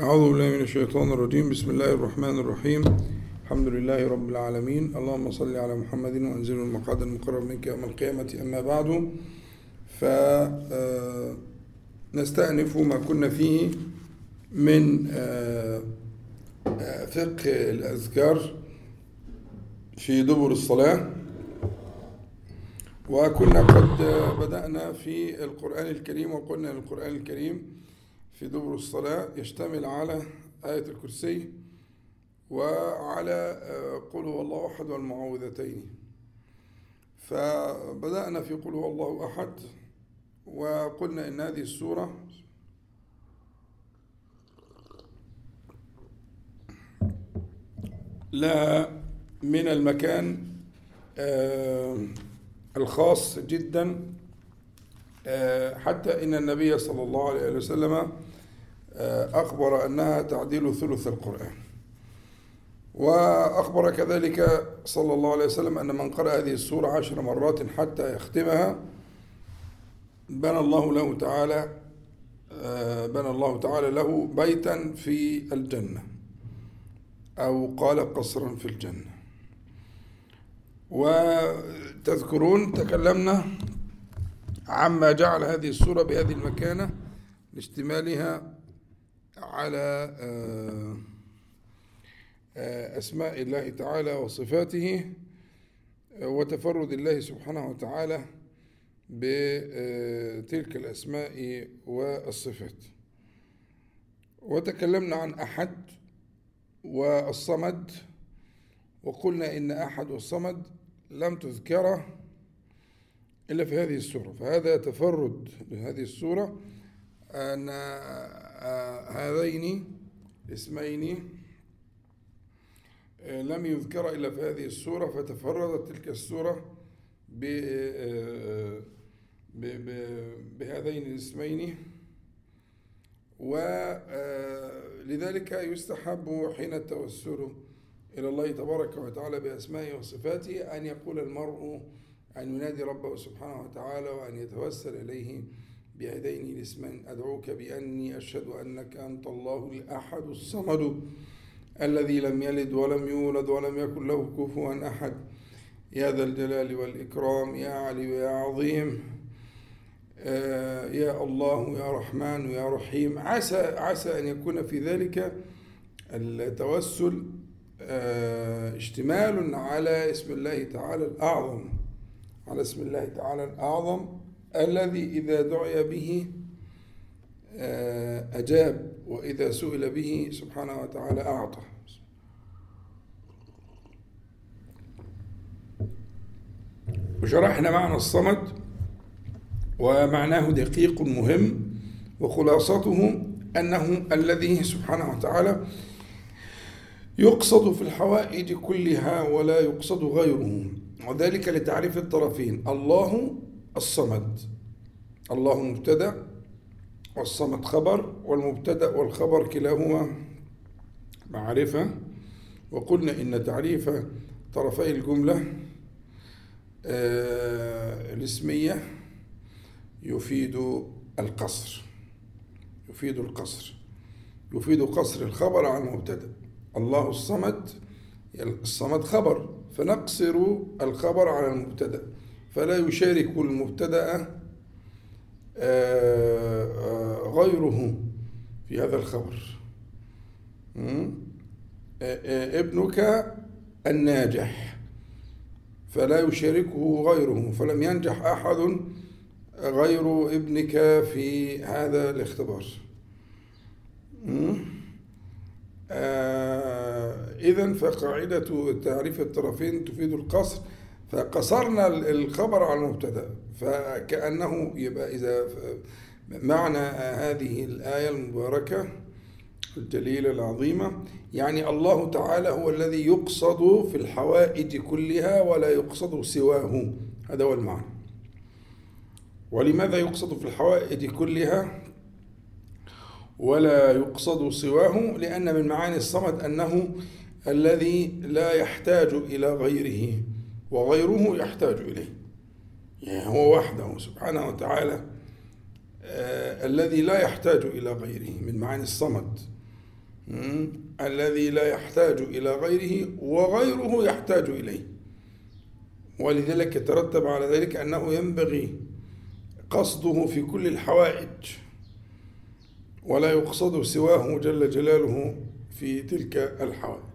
أعوذ بالله من الشيطان الرجيم. بسم الله الرحمن الرحيم. الحمد لله رب العالمين. اللهم صل على محمد وأنزل المقعد المقرب منك يوم القيامة. أما بعد فنستأنف ما كنا فيه من فقه الأذكار في دبر الصلاة. وكنا قد بدأنا في القرآن الكريم وقلنا القرآن الكريم في دبر الصلاة يشتمل على آية الكرسي وعلى قل هو الله أحد والمعوذتين. فبدأنا في قل هو الله أحد وقلنا إن هذه السورة لها من المكان الخاص جدا حتى إن النبي صلى الله عليه وسلم أخبر أنها تعديل ثلث القرآن. وأخبر كذلك صلى الله عليه وسلم أن من قرأ هذه السورة عشر مرات حتى يختمها بنى الله له تعالى بنى الله تعالى له بيتا في الجنة أو قال قصرا في الجنة. وتذكرون تكلمنا عما جعل هذه السورة بهذه المكانة لاشتمالها على أسماء الله تعالى وصفاته وتفرد الله سبحانه وتعالى بتلك الأسماء والصفات. وتكلمنا عن أحد والصمد وقلنا إن أحد والصمد لم تذكره إلا في هذه السورة. فهذا تفرد لهذه السورة أن هذين اسمين لم يذكر إلا في هذه السورة فتفردت تلك السورة بهذين الاسمين. ولذلك يستحب حين التوسل إلى الله تبارك وتعالى بأسمائه وصفاته أن يقول المرء أن ينادي ربه سبحانه وتعالى وأن يتوسل إليه بهذين الاسمين أدعوك بأني أشهد أنك أنت الله الأحد الصمد الذي لم يلد ولم يولد ولم يكن له كفوا أحد. يا ذا الجلال والإكرام يا علي يا عظيم. يا الله يا رحمن يا رحيم. عسى عسى أن يكون في ذلك التوسل اشتمال على اسم الله تعالى الأعظم. على اسم الله تعالى الأعظم. الذي إذا دعي به أجاب وإذا سئل به سبحانه وتعالى أعطى. وشرحنا معنى الصمد ومعناه دقيق مهم وخلاصته أنه الذي سبحانه وتعالى يقصد في الحوائج كلها ولا يقصد غيره. وذلك لتعريف الطرفين. الله الصمد. الله مبتدأ والصمد خبر والمبتدأ والخبر كلاهما معرفة. وقلنا إن تعريف طرفي الجملة آه الاسمية يفيد القصر. يفيد القصر. يفيد قصر الخبر عن المبتدأ. الله الصمد الصمد خبر. فنقصر الخبر على المبتدأ. فلا يشارك المبتدأ غيره في هذا الخبر. ابنك الناجح فلا يشاركه غيره فلم ينجح أحد غير ابنك في هذا الاختبار. إذا فقاعدة تعريف الطرفين تفيد القصر فقصرنا الخبر على المبتدا فكأنه يبقى إذا معنى هذه الآية المباركة الجليلة العظيمة يعني الله تعالى هو الذي يقصد في الحوائج كلها ولا يقصد سواه. هذا هو المعنى. ولماذا يقصد في الحوائج كلها ولا يقصد سواه؟ لأن من معاني الصمد أنه الذي لا يحتاج إلى غيره. وغيره يحتاج إليه. يعني هو وحده سبحانه وتعالى آه الذي لا يحتاج إلى غيره من معاني الصمد. الذي لا يحتاج إلى غيره وغيره يحتاج إليه. ولذلك يترتب على ذلك أنه ينبغي قصده في كل الحوائج ولا يقصد سواه جل جلاله في تلك الحوائج.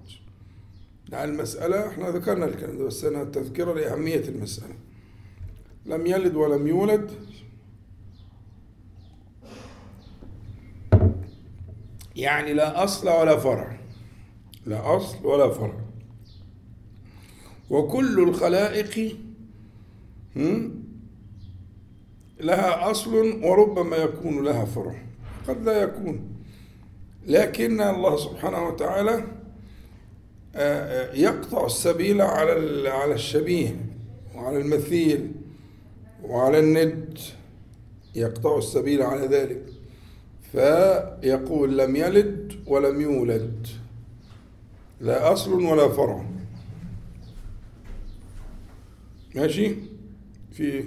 لأن المسألة إحنا ذكرنا الكلام ده بس أنا تذكرة لأهمية المسألة. لم يلد ولم يولد. يعني لا أصل ولا فرع. لا أصل ولا فرع. وكل الخلائق لها أصل وربما يكون لها فرع. قد لا يكون. لكن الله سبحانه وتعالى يقطع السبيل على على الشبيه وعلى المثيل وعلى الند. يقطع السبيل على ذلك. فيقول لم يلد ولم يولد. لا أصل ولا فرع. ماشي؟ في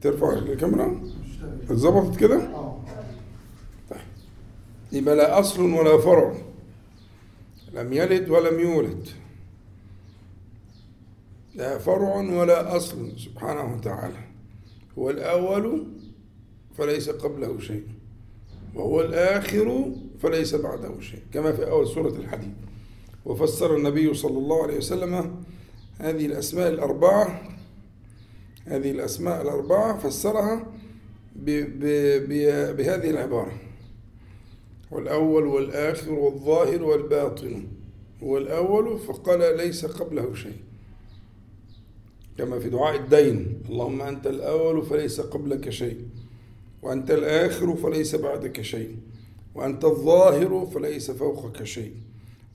ترفع الكاميرا؟ اتظبطت كده؟ آه. يبقى لا أصل ولا فرع. لم يلد ولم يولد. لا فرع ولا أصل سبحانه وتعالى. هو الأول فليس قبله شيء وهو الآخر فليس بعده شيء كما في أول سورة الحديد. وفسر النبي صلى الله عليه وسلم هذه الأسماء الأربعة هذه الأسماء الأربعة فسرها بهذه العبارة. والأول والآخر والظاهر والباطن. هو الأول فقال ليس قبله شيء. كما في دعاء الدين اللهم أنت الأول فليس قبلك شيء وأنت الآخر فليس بعدك شيء وأنت الظاهر فليس فوقك شيء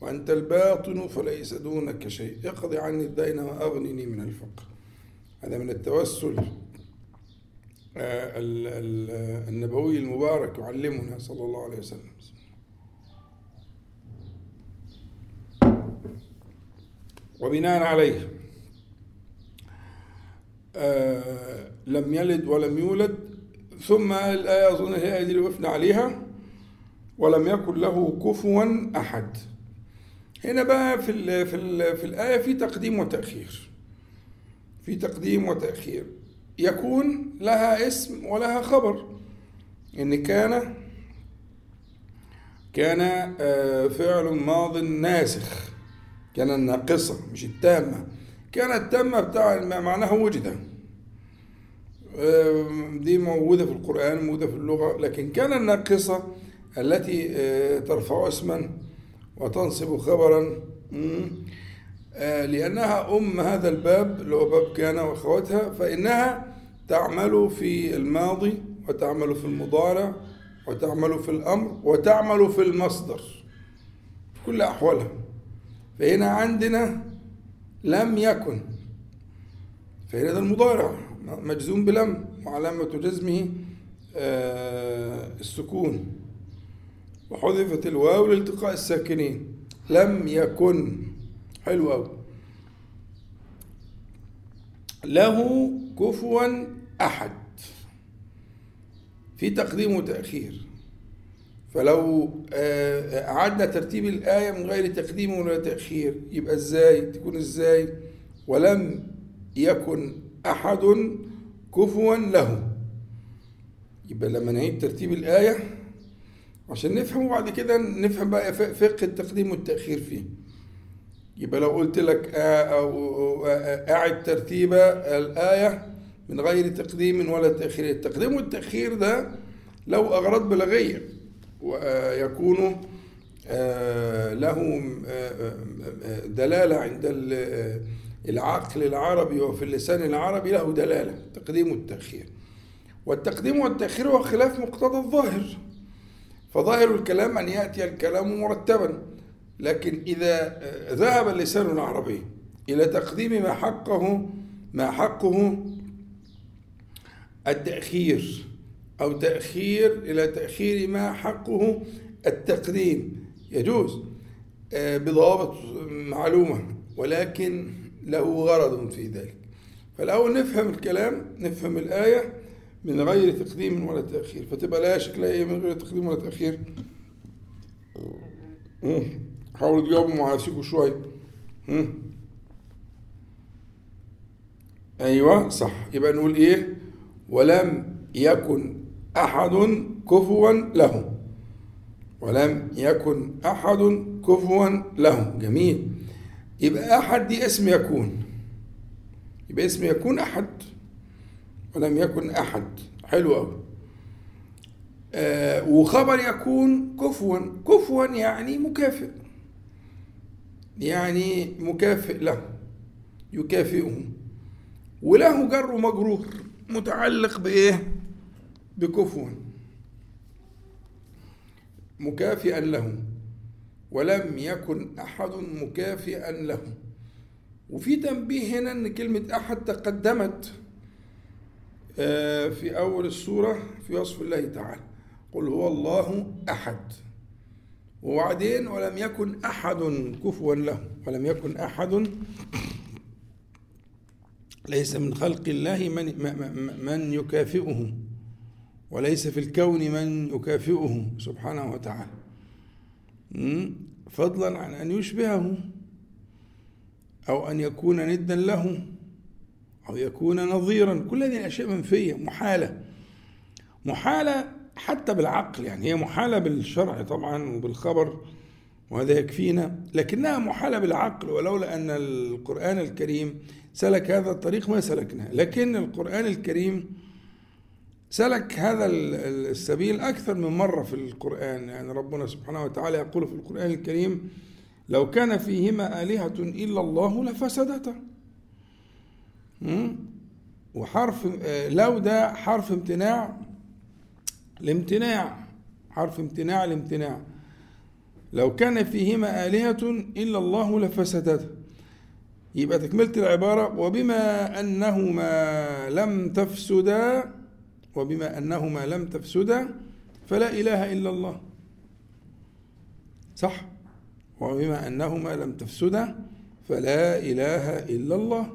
وأنت الباطن فليس دونك شيء. اقضي عني الدين وأغنني من الفقر. هذا من التوسل ال- ال- النبوي المبارك يعلمنا صلى الله عليه وسلم. وبناء عليه آه، لم يلد ولم يولد ثم الآية أظن هي دي اللي وقفنا عليها ولم يكن له كفوا أحد. هنا بقى في ال في ال في الآية في تقديم وتأخير. في تقديم وتأخير. يكون لها اسم ولها خبر. إن كان كان آه، فعل ماض ناسخ. كان الناقصة مش التامة. كان التامة بتاع معناها وجد. آه، دي موجودة في القرآن موجودة في اللغة. لكن كان الناقصة التي آه، ترفع اسما وتنصب خبرا. لأنها أم هذا الباب اللي هو باب كان وأخواتها فإنها تعمل في الماضي وتعمل في المضارع وتعمل في الأمر وتعمل في المصدر في كل أحوالها. فهنا عندنا لم يكن. فهنا ده المضارع. مجزوم بلم وعلامة جزمه آه، السكون. وحذفت الواو لالتقاء الساكنين. لم يكن. حلو أوي. له كفوا أحد. في تقديم وتأخير. فلو آه، أعدنا ترتيب الآية من غير تقديم ولا تأخير يبقى إزاي؟ تكون إزاي؟ ولم يكن أحد كفوا له. يبقى لما نعيد ترتيب الآية عشان نفهم وبعد كده نفهم بقى فقه التقديم والتأخير فيه. يبقى لو قلت لك آه، آه، أعد ترتيب الآية من غير تقديم ولا تأخير. التقديم والتأخير ده له أغراض بلاغية ويكون آه، له آه، آه، دلالة عند ال- العقل العربي وفي اللسان العربي له دلالة. تقديم والتأخير. والتقديم والتأخير هو خلاف مقتضى الظاهر. فظاهر الكلام أن يأتي الكلام مرتبا. لكن إذا ذهب اللسان العربي إلى تقديم ما حقه ما حقه التأخير أو تأخير إلى تأخير ما حقه التقديم. يجوز آه، بضوابط معلومة ولكن له غرض في ذلك. فالأول نفهم الكلام نفهم الآية من غير تقديم ولا تأخير. فتبقى لا شكلها إيه من غير تقديم ولا تأخير. حاولوا تجاوبوا مع نفسكم شوية. مم. أيوه صح. يبقى نقول إيه؟ ولم يكن أحد كفوا له ولم يكن أحد كفوا له جميل. يبقى أحد دي اسم يكون. يبقى اسم يكون أحد. ولم يكن أحد. حلو قوي آه وخبر يكون كفوا. كفوا يعني مكافئ. يعني مكافئ له. يكافئه وله جر ومجرور متعلق بإيه؟ بكفوا. مكافئا له ولم يكن أحد مكافئا له وفي تنبيه هنا إن كلمة أحد تقدمت آه، في أول السورة في وصف الله تعالى. قل هو الله أحد. وبعدين ولم يكن أحد كفوا له ولم يكن أحد ليس من خلق الله من من- يكافئه وليس في الكون من يكافئه سبحانه وتعالى؟ فضلا عن أن يشبهه أو أن يكون ندا له أو يكون نظيرا. كل هذه الأشياء منفية محالة. محالة حتى بالعقل يعني هي محالة بالشرع طبعا وبالخبر. وهذا يكفينا. لكنها محالة بالعقل ولولا أن القرآن الكريم سلك هذا الطريق ما سلكناه. لكن القرآن الكريم سلك هذا ال- ال- السبيل أكثر من مرة في القرآن. يعني ربنا سبحانه وتعالى يقول في القرآن الكريم لو كان فيهما آلهة إلا الله لفسدتا؟ وحرف آه، لو ده حرف امتناع الامتناع حرف امتناع الامتناع. لو كان فيهما آلهة إلا الله لفسدتا يبقى تكملة العبارة وبما أنهما لم تفسدا وبما أنهما لم تفسدا فلا إله إلا الله. صح؟ وبما أنهما لم تفسدا فلا إله إلا الله.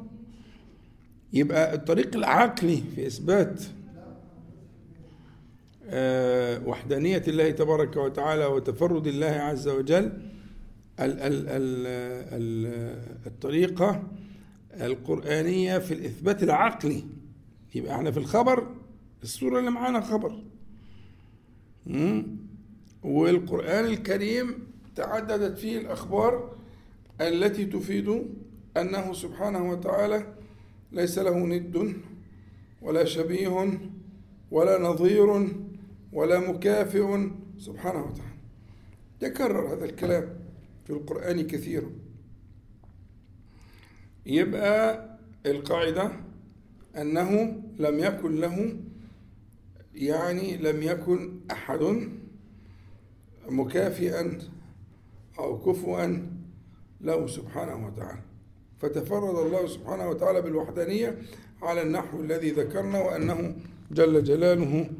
يبقى الطريق العقلي في إثبات وحدانية الله تبارك وتعالى وتفرد الله عز وجل ال- ال- ال- ال- الطريقة القرآنية في الإثبات العقلي يبقى إحنا في الخبر السورة اللي معانا خبر؟ والقرآن الكريم تعددت فيه الأخبار التي تفيد أنه سبحانه وتعالى ليس له ند ولا شبيه ولا نظير ولا مكافئ. سبحانه وتعالى. تكرر هذا الكلام في القرآن كثيرا يبقى القاعدة أنه لم يكن له يعني لم يكن أحد مكافئا أو كفوا له سبحانه وتعالى. فتفرد الله سبحانه وتعالى بالوحدانية على النحو الذي ذكرنا وأنه جل جلاله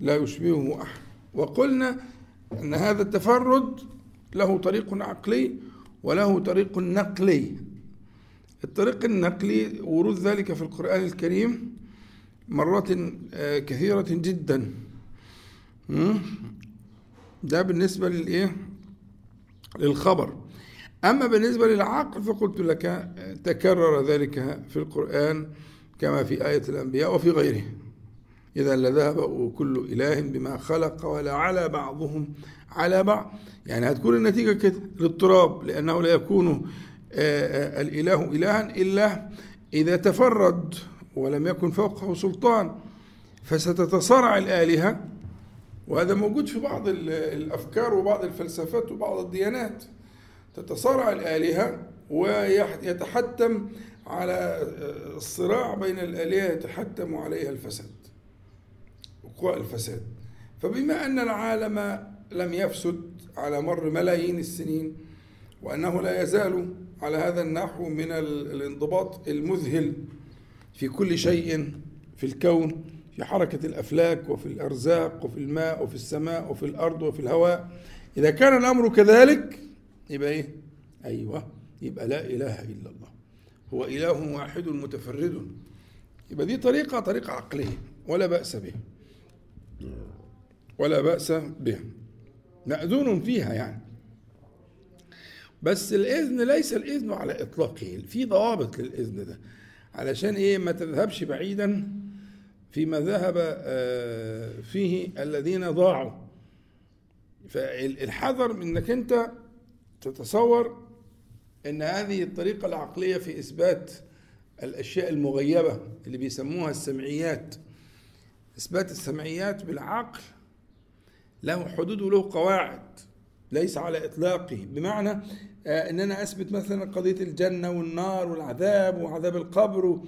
لا يشبهه أحد. وقلنا أن هذا التفرد له طريق عقلي وله طريق نقلي. الطريق النقلي ورود ذلك في القرآن الكريم مرات آه، كثيرة جدا؟ ده بالنسبة للإيه؟ للخبر. أما بالنسبة للعقل فقلت لك آه، تكرر ذلك في القرآن كما في آية الأنبياء وفي غيره. إذا لذهب كل إله بما خلق ولا على بعضهم على بعض. يعني هتكون النتيجة كده الاضطراب لأنه لا يكون آه، آه، الإله إلها إلا إذا تفرد ولم يكن فوقه سلطان. فستتصارع الآلهة وهذا موجود في بعض ال- الأفكار وبعض الفلسفات وبعض الديانات. تتصارع الآلهة ويتحتم على الصراع بين الآلهة يتحتم عليها الفساد. وقوع الفساد. فبما أن العالم لم يفسد على مر ملايين السنين وأنه لا يزال على هذا النحو من ال- الانضباط المذهل في كل شيء في الكون في حركة الأفلاك وفي الأرزاق وفي الماء وفي السماء وفي الأرض وفي الهواء. إذا كان الأمر كذلك يبقى إيه؟ أيوه يبقى لا إله إلا الله. هو إله واحد متفرد. يبقى دي طريقة طريقة عقلية ولا بأس به. ولا بأس به مأذون فيها يعني. بس الإذن ليس الإذن على إطلاقه. في ضوابط للإذن ده. علشان إيه؟ ما تذهبش بعيدا فيما ذهب آه، فيه الذين ضاعوا. فالحذر من إنك أنت تتصور إن هذه الطريقة العقلية في إثبات الأشياء المغيبة اللي بيسموها السمعيات. إثبات السمعيات بالعقل له حدود وله قواعد ليس على إطلاقه. بمعنى آه، ان أنا أثبت مثلا قضية الجنة والنار والعذاب وعذاب القبر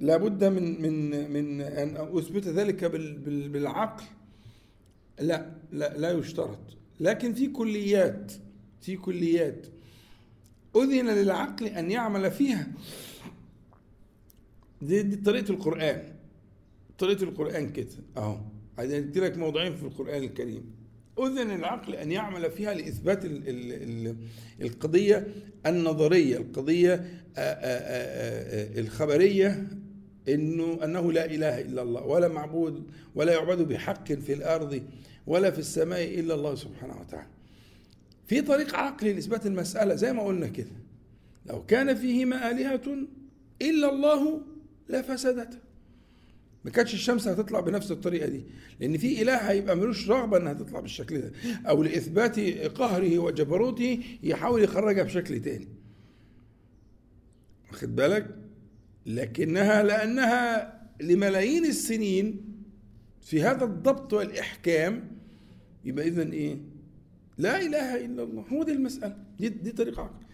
لابد من من من أن أثبت ذلك بالعقل. لا لا لا يشترط. لكن في كليات في كليات أذن للعقل أن يعمل فيها. دي, دي طريقة القرآن. طريقة القرآن كده أهو. عايز لك موضوعين في القرآن الكريم. أذن العقل أن يعمل فيها لإثبات ال ال ال القضية النظرية القضية آآ آآ الخبرية إنه أنه لا إله إلا الله ولا معبود ولا يعبد بحق في الأرض ولا في السماء إلا الله سبحانه وتعالى. في طريق عقلي لإثبات المسألة زي ما قلنا كده. لو كان فيهما آلهة إلا الله لفسدتا ما كانتش الشمس هتطلع بنفس الطريقة دي. لأن في إله هيبقى ملوش رغبة إنها تطلع بالشكل ده. أو لإثبات قهره وجبروته يحاول يخرجها بشكل تاني. واخد بالك؟ لكنها لأنها لملايين السنين في هذا الضبط والإحكام يبقى اذا إيه؟ لا إله إلا الله. هو دي المسألة. دي, دي طريقة عقل.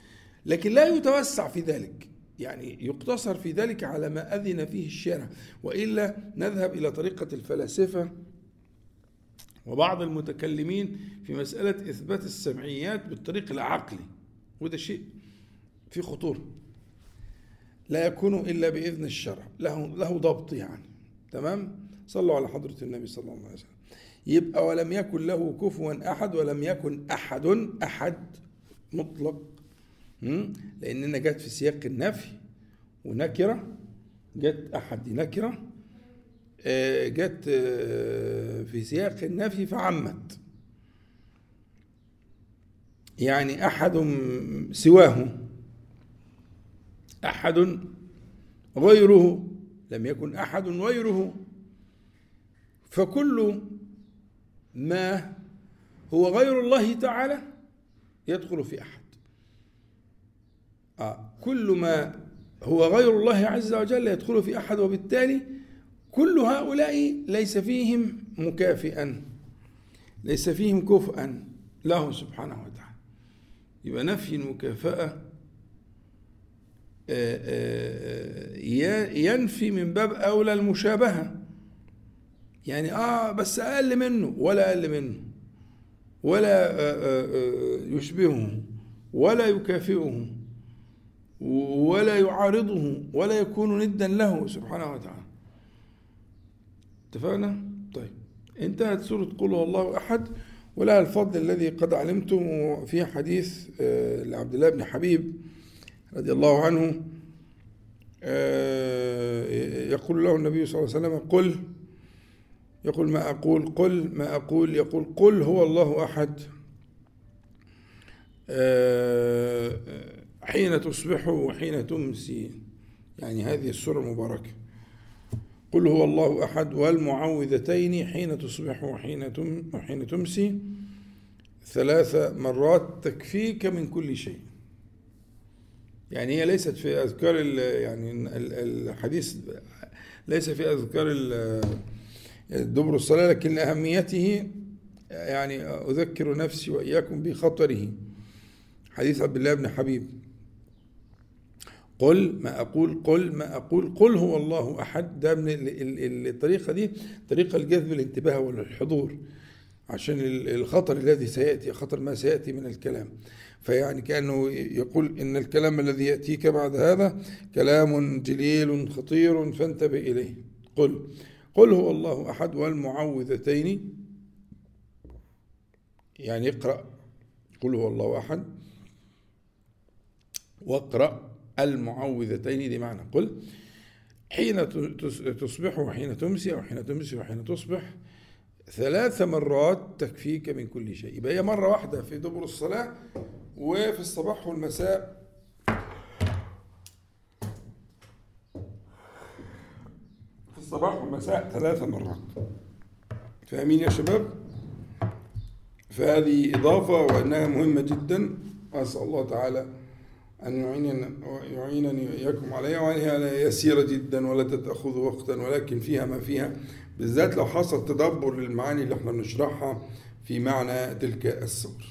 لكن لا يتوسع في ذلك. يعني يقتصر في ذلك على ما أذن فيه الشارع وإلا نذهب إلى طريقة الفلاسفة وبعض المتكلمين في مسألة إثبات السمعيات بالطريق العقلي وده شيء في خطورة. لا يكون إلا بإذن الشرع له له ضبط يعني تمام؟ صلوا على حضرة النبي صلى الله عليه وسلم. يبقى ولم يكن له كفوا أحد ولم يكن أحد أحد مطلق لأننا جت في سياق النفي ونكرة جت أحد نكرة آه، جت آه، في سياق النفي فعمت. يعني أحد سواه أحد غيره لم يكن أحد غيره. فكل ما هو غير الله تعالى يدخل في أحد. كل ما هو غير الله عز وجل يدخل في أحد وبالتالي كل هؤلاء ليس فيهم مكافئا ليس فيهم كفءا له سبحانه وتعالى. يبقى نفي المكافأة آه، آه، ينفي من باب أولى المشابهة. يعني آه بس أقل منه ولا أقل منه ولا آه، يشبهه ولا يكافئه. ولا يعارضه ولا يكون ندا له سبحانه وتعالى. اتفقنا؟ طيب. انتهت سورة قل هو الله أحد ولها الفضل الذي قد علمتم في حديث آه، لعبد الله بن حبيب رضي الله عنه آه، يقول له النبي صلى الله عليه وسلم قل يقول ما أقول قل ما أقول يقول قل هو الله أحد. آه، حين تصبح وحين تمسي. يعني هذه السورة المباركة. قل هو الله أحد والمعوذتين حين تصبح وحين وحين تمسي. ثلاث مرات تكفيك من كل شيء. يعني هي ليست في أذكار يعني الحديث ليس في أذكار دبر الصلاة لكن لأهميته يعني أذكر نفسي وإياكم بخطره. حديث عبد الله بن حبيب. قل ما أقول قل ما أقول قل هو الله أحد. ده من الطريقة دي طريقة لجذب الانتباه والحضور عشان الخطر الذي سيأتي خطر ما سيأتي من الكلام. فيعني كأنه يقول إن الكلام الذي يأتيك بعد هذا كلام جليل خطير فانتبه إليه. قل قل هو الله أحد والمعوذتين. يعني اقرأ قل هو الله أحد واقرأ. المعوذتين دي معنى. قل حين تص- تصبح وحين تمسي أو حين تمسي وحين تصبح. ثلاث مرات تكفيك من كل شيء. يبقى هي مرة واحدة في دبر الصلاة وفي الصباح والمساء. في الصباح والمساء ثلاث مرات. فاهمين يا شباب؟ فهذه إضافة وأنها مهمة جدا. وأسأل الله تعالى أن يعيننا يعينني وإياكم عليها وهي يسيرة جدا ولا تأخذ وقتا ولكن فيها ما فيها. بالذات لو حصل تدبر للمعاني اللي إحنا بنشرحها في معنى تلك السور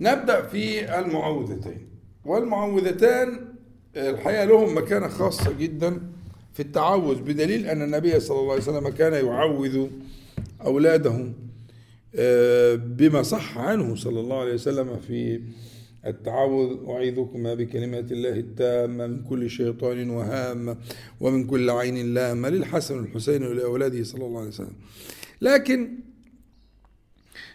نبدأ في المعوذتين. والمعوذتان الحقيقة لهم مكانة خاصة جدا في التعوذ بدليل أن النبي صلى الله عليه وسلم كان يعوذ أولاده آه، بما صح عنه صلى الله عليه وسلم في التعوذ أعيذكما بكلمات الله التامة من كل شيطان وهامة ومن كل عين لامة للحسن والحسين ولأولاده صلى الله عليه وسلم. لكن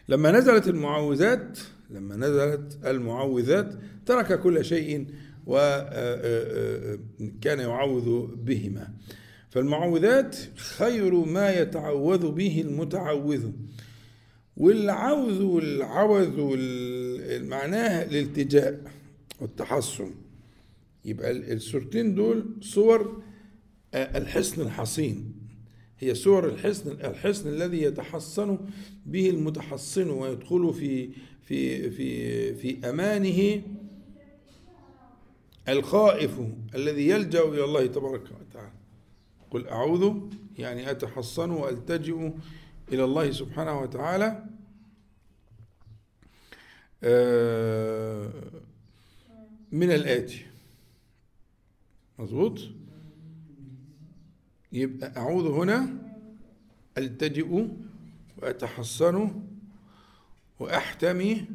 لما نزلت المعوذات لما نزلت المعوذات ترك كل شيء وكان يعوذ بهما. فالمعوذات خير ما يتعوذ به المتعوذ. والعوذ والعوذ وال- معناها الالتجاء والتحصن. يبقى ال- الصورتين دول صور آه، الحصن الحصين. هي صور الحصن الحصن الذي يتحصن به المتحصن ويدخل في في في في أمانه الخائف الذي يلجأ إلى الله تبارك وتعالى. قل أعوذ يعني أتحصن وألتجئ إلى الله سبحانه وتعالى آه، من الآتي مظبوط؟ يبقى أعوذ هنا ألتجئ وأتحصن وأحتمي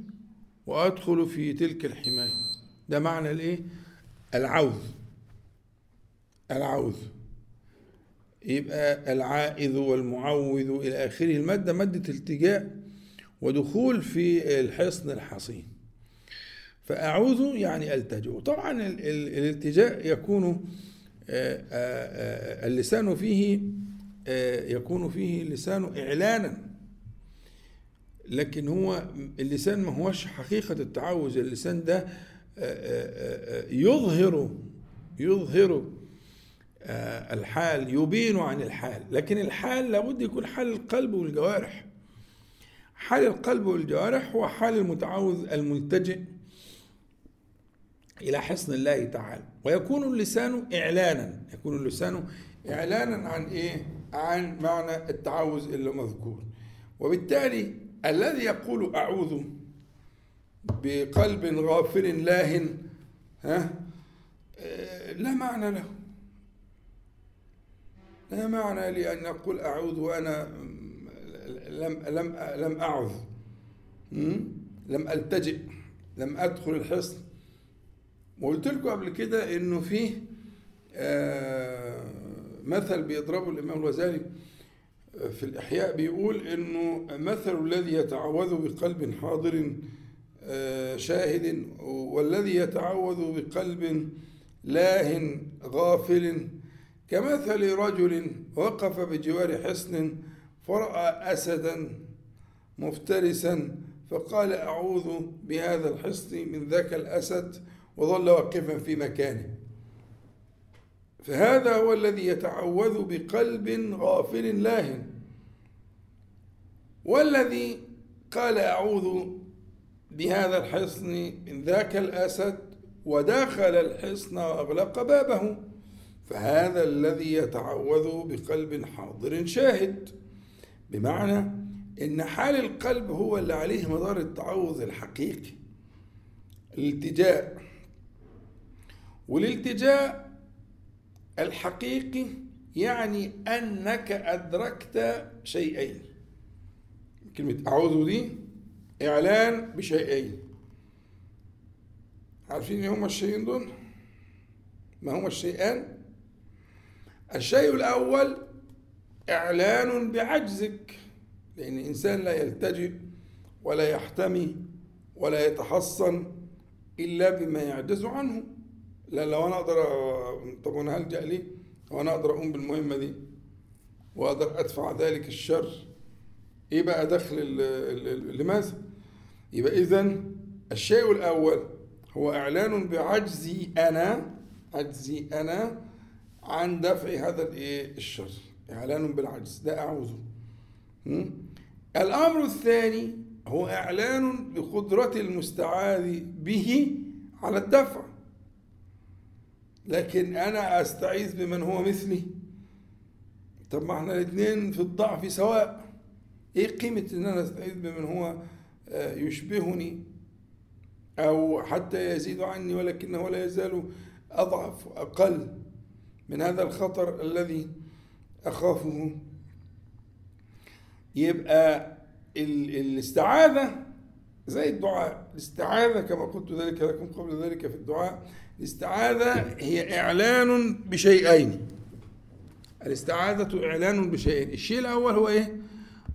وأدخل في تلك الحماية. ده معنى الإيه؟ العوذ. العوذ. يبقى العائذ والمعوذ إلى آخره. المادة مادة التجاء ودخول في الحصن الحصين. فأعوذ يعني ألتجئ. طبعا ال- ال- الالتجاء يكون آه، آه، آه، اللسان فيه يكون فيه اللسان إعلانا. لكن هو اللسان ما هوش حقيقة التعوذ. اللسان ده يظهر يظهر الحال يبين عن الحال. لكن الحال لابد يكون حال القلب والجوارح. حال القلب والجوارح هو حال المتعوذ الملتجئ إلى حصن الله تعالى. ويكون اللسان إعلانا. يكون اللسان إعلانا عن إيه؟ عن معنى التعوذ اللي مذكور. وبالتالي الذي يقول أعوذ بقلب غافل لاهٍ ها؟ آه، لا معنى له. لا معنى لأن أقول أعوذ وأنا لم لم لم أعذ م? لم ألتجئ لم أدخل الحصن وقلت لكم قبل كده إنه فيه آه، مثل بيضربه الإمام الغزالي في الإحياء بيقول إنه مثل الذي يتعوذ بقلب حاضر آه، شاهد والذي يتعوذ بقلب لاه غافل كمثل رجل وقف بجوار حصن فرأى أسدا مفترسا فقال أعوذ بهذا الحصن من ذاك الأسد وظل واقفا في مكانه. فهذا هو الذي يتعوذ بقلب غافل لاهٍ والذي قال أعوذ بهذا الحصن من ذاك الأسد ودخل الحصن وأغلق بابه. فهذا الذي يتعوذ بقلب حاضر شاهد. بمعنى إن حال القلب هو اللي عليه مدار التعوذ الحقيقي الالتجاء. والالتجاء الحقيقي يعني أنك أدركت شيئين. كلمة أعوذ دي إعلان بشيئين. عارفين إيه هما الشيئين دول؟ ما هما الشيئان؟ الشيء الأول إعلان بعجزك لأن الإنسان لا يلتجئ ولا يحتمي ولا يتحصن إلا بما يعجز عنه لا لو أنا أقدر طب أنا هلجأ ليه؟ وأنا أقدر أقوم بالمهمة دي وأقدر أدفع ذلك الشر إيه بقى دخل لماذا؟ يبقى إذا الشيء الأول هو إعلان بعجزي أنا عجزي أنا عن دفع هذا الإيه الشر إعلان بالعجز. ده أعوذ. م? الأمر الثاني هو إعلان بقدرة المستعاذ به على الدفع. لكن أنا أستعيذ بمن هو مثلي. طب ما إحنا الاثنين في الضعف سواء. إيه قيمة إن أنا أستعيذ بمن هو آه، يشبهني؟ أو حتى يزيد عني ولكنه لا يزال أضعف أقل. من هذا الخطر الذي أخافه يبقى ال- الاستعاذة زي الدعاء. الاستعاذة كما قلت ذلك لكم قبل ذلك في الدعاء. الاستعاذة هي إعلان بشيئين. الاستعاذة إعلان بشيئين. الشيء الأول هو إيه؟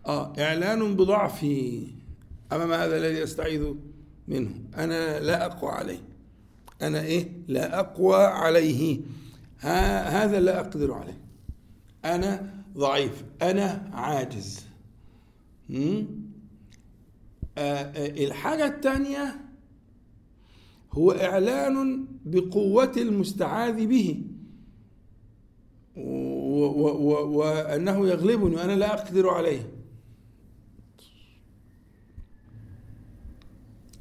آه إعلان بضعفي أمام هذا الذي أستعيذ منه. أنا لا أقوى عليه. أنا إيه؟ لا أقوى عليه. هذا لا أقدر عليه. أنا ضعيف. أنا عاجز؟ آه، آه، الحاجة الثانية هو إعلان بقوة المستعاذ به. وأنه يغلبني وأنا لا أقدر عليه.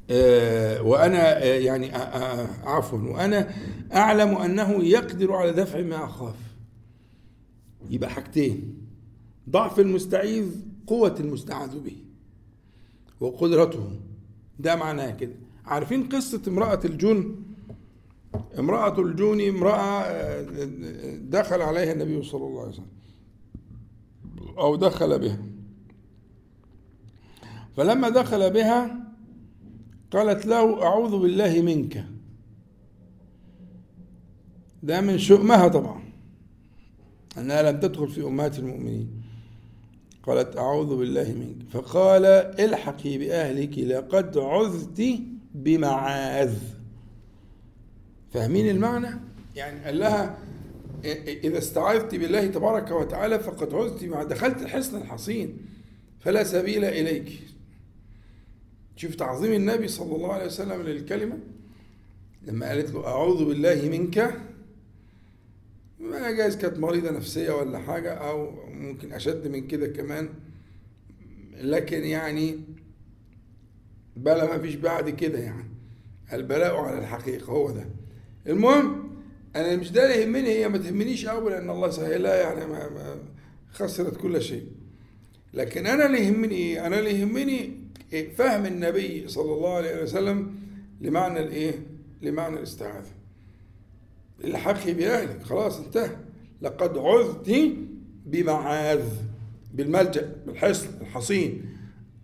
وأنا آه، يعني آه، آه، عفوا وأنا أعلم أنه يقدر على دفع ما أخاف. يبقى حاجتين ضعف المستعيذ قوة المستعاذ به وقدرته. ده معناه كده. عارفين قصة امرأة الجن؟ امرأة الجون امرأة آه، دخل عليها النبي صلى الله عليه وسلم أو دخل بها. فلما دخل بها قالت له أعوذ بالله منك. ده من شؤمها طبعا. أنها لم تدخل في أمهات المؤمنين. قالت أعوذ بالله منك. فقال الحقي بأهلك لقد عذت بمعاذ. فاهمين المعنى؟ يعني قال لها إذا استعاذت بالله تبارك وتعالى فقد عذت دخلت الحصن الحصين. فلا سبيل إليك. شوف تعظيم النبي صلى الله عليه وسلم للكلمة لما قالت له أعوذ بالله منك ما جايز كانت مريضة نفسية ولا حاجة أو ممكن أشد من كده كمان لكن يعني بلا ما فيش بعد كده يعني البلاء على الحقيقة هو ده المهم أنا مش ده اللي يهمني هي ما تهمنيش أوي لأن الله سهلها يعني ما خسرت كل شيء لكن أنا اللي يهمني؟ أنا اللي يهمني؟ فهم النبي صلى الله عليه وسلم لمعنى الإيه؟ لمعنى الاستعاذة. الحقي بأهلك خلاص انتهى. لقد عذت بمعاذ بالملجأ بالحصن الحصين.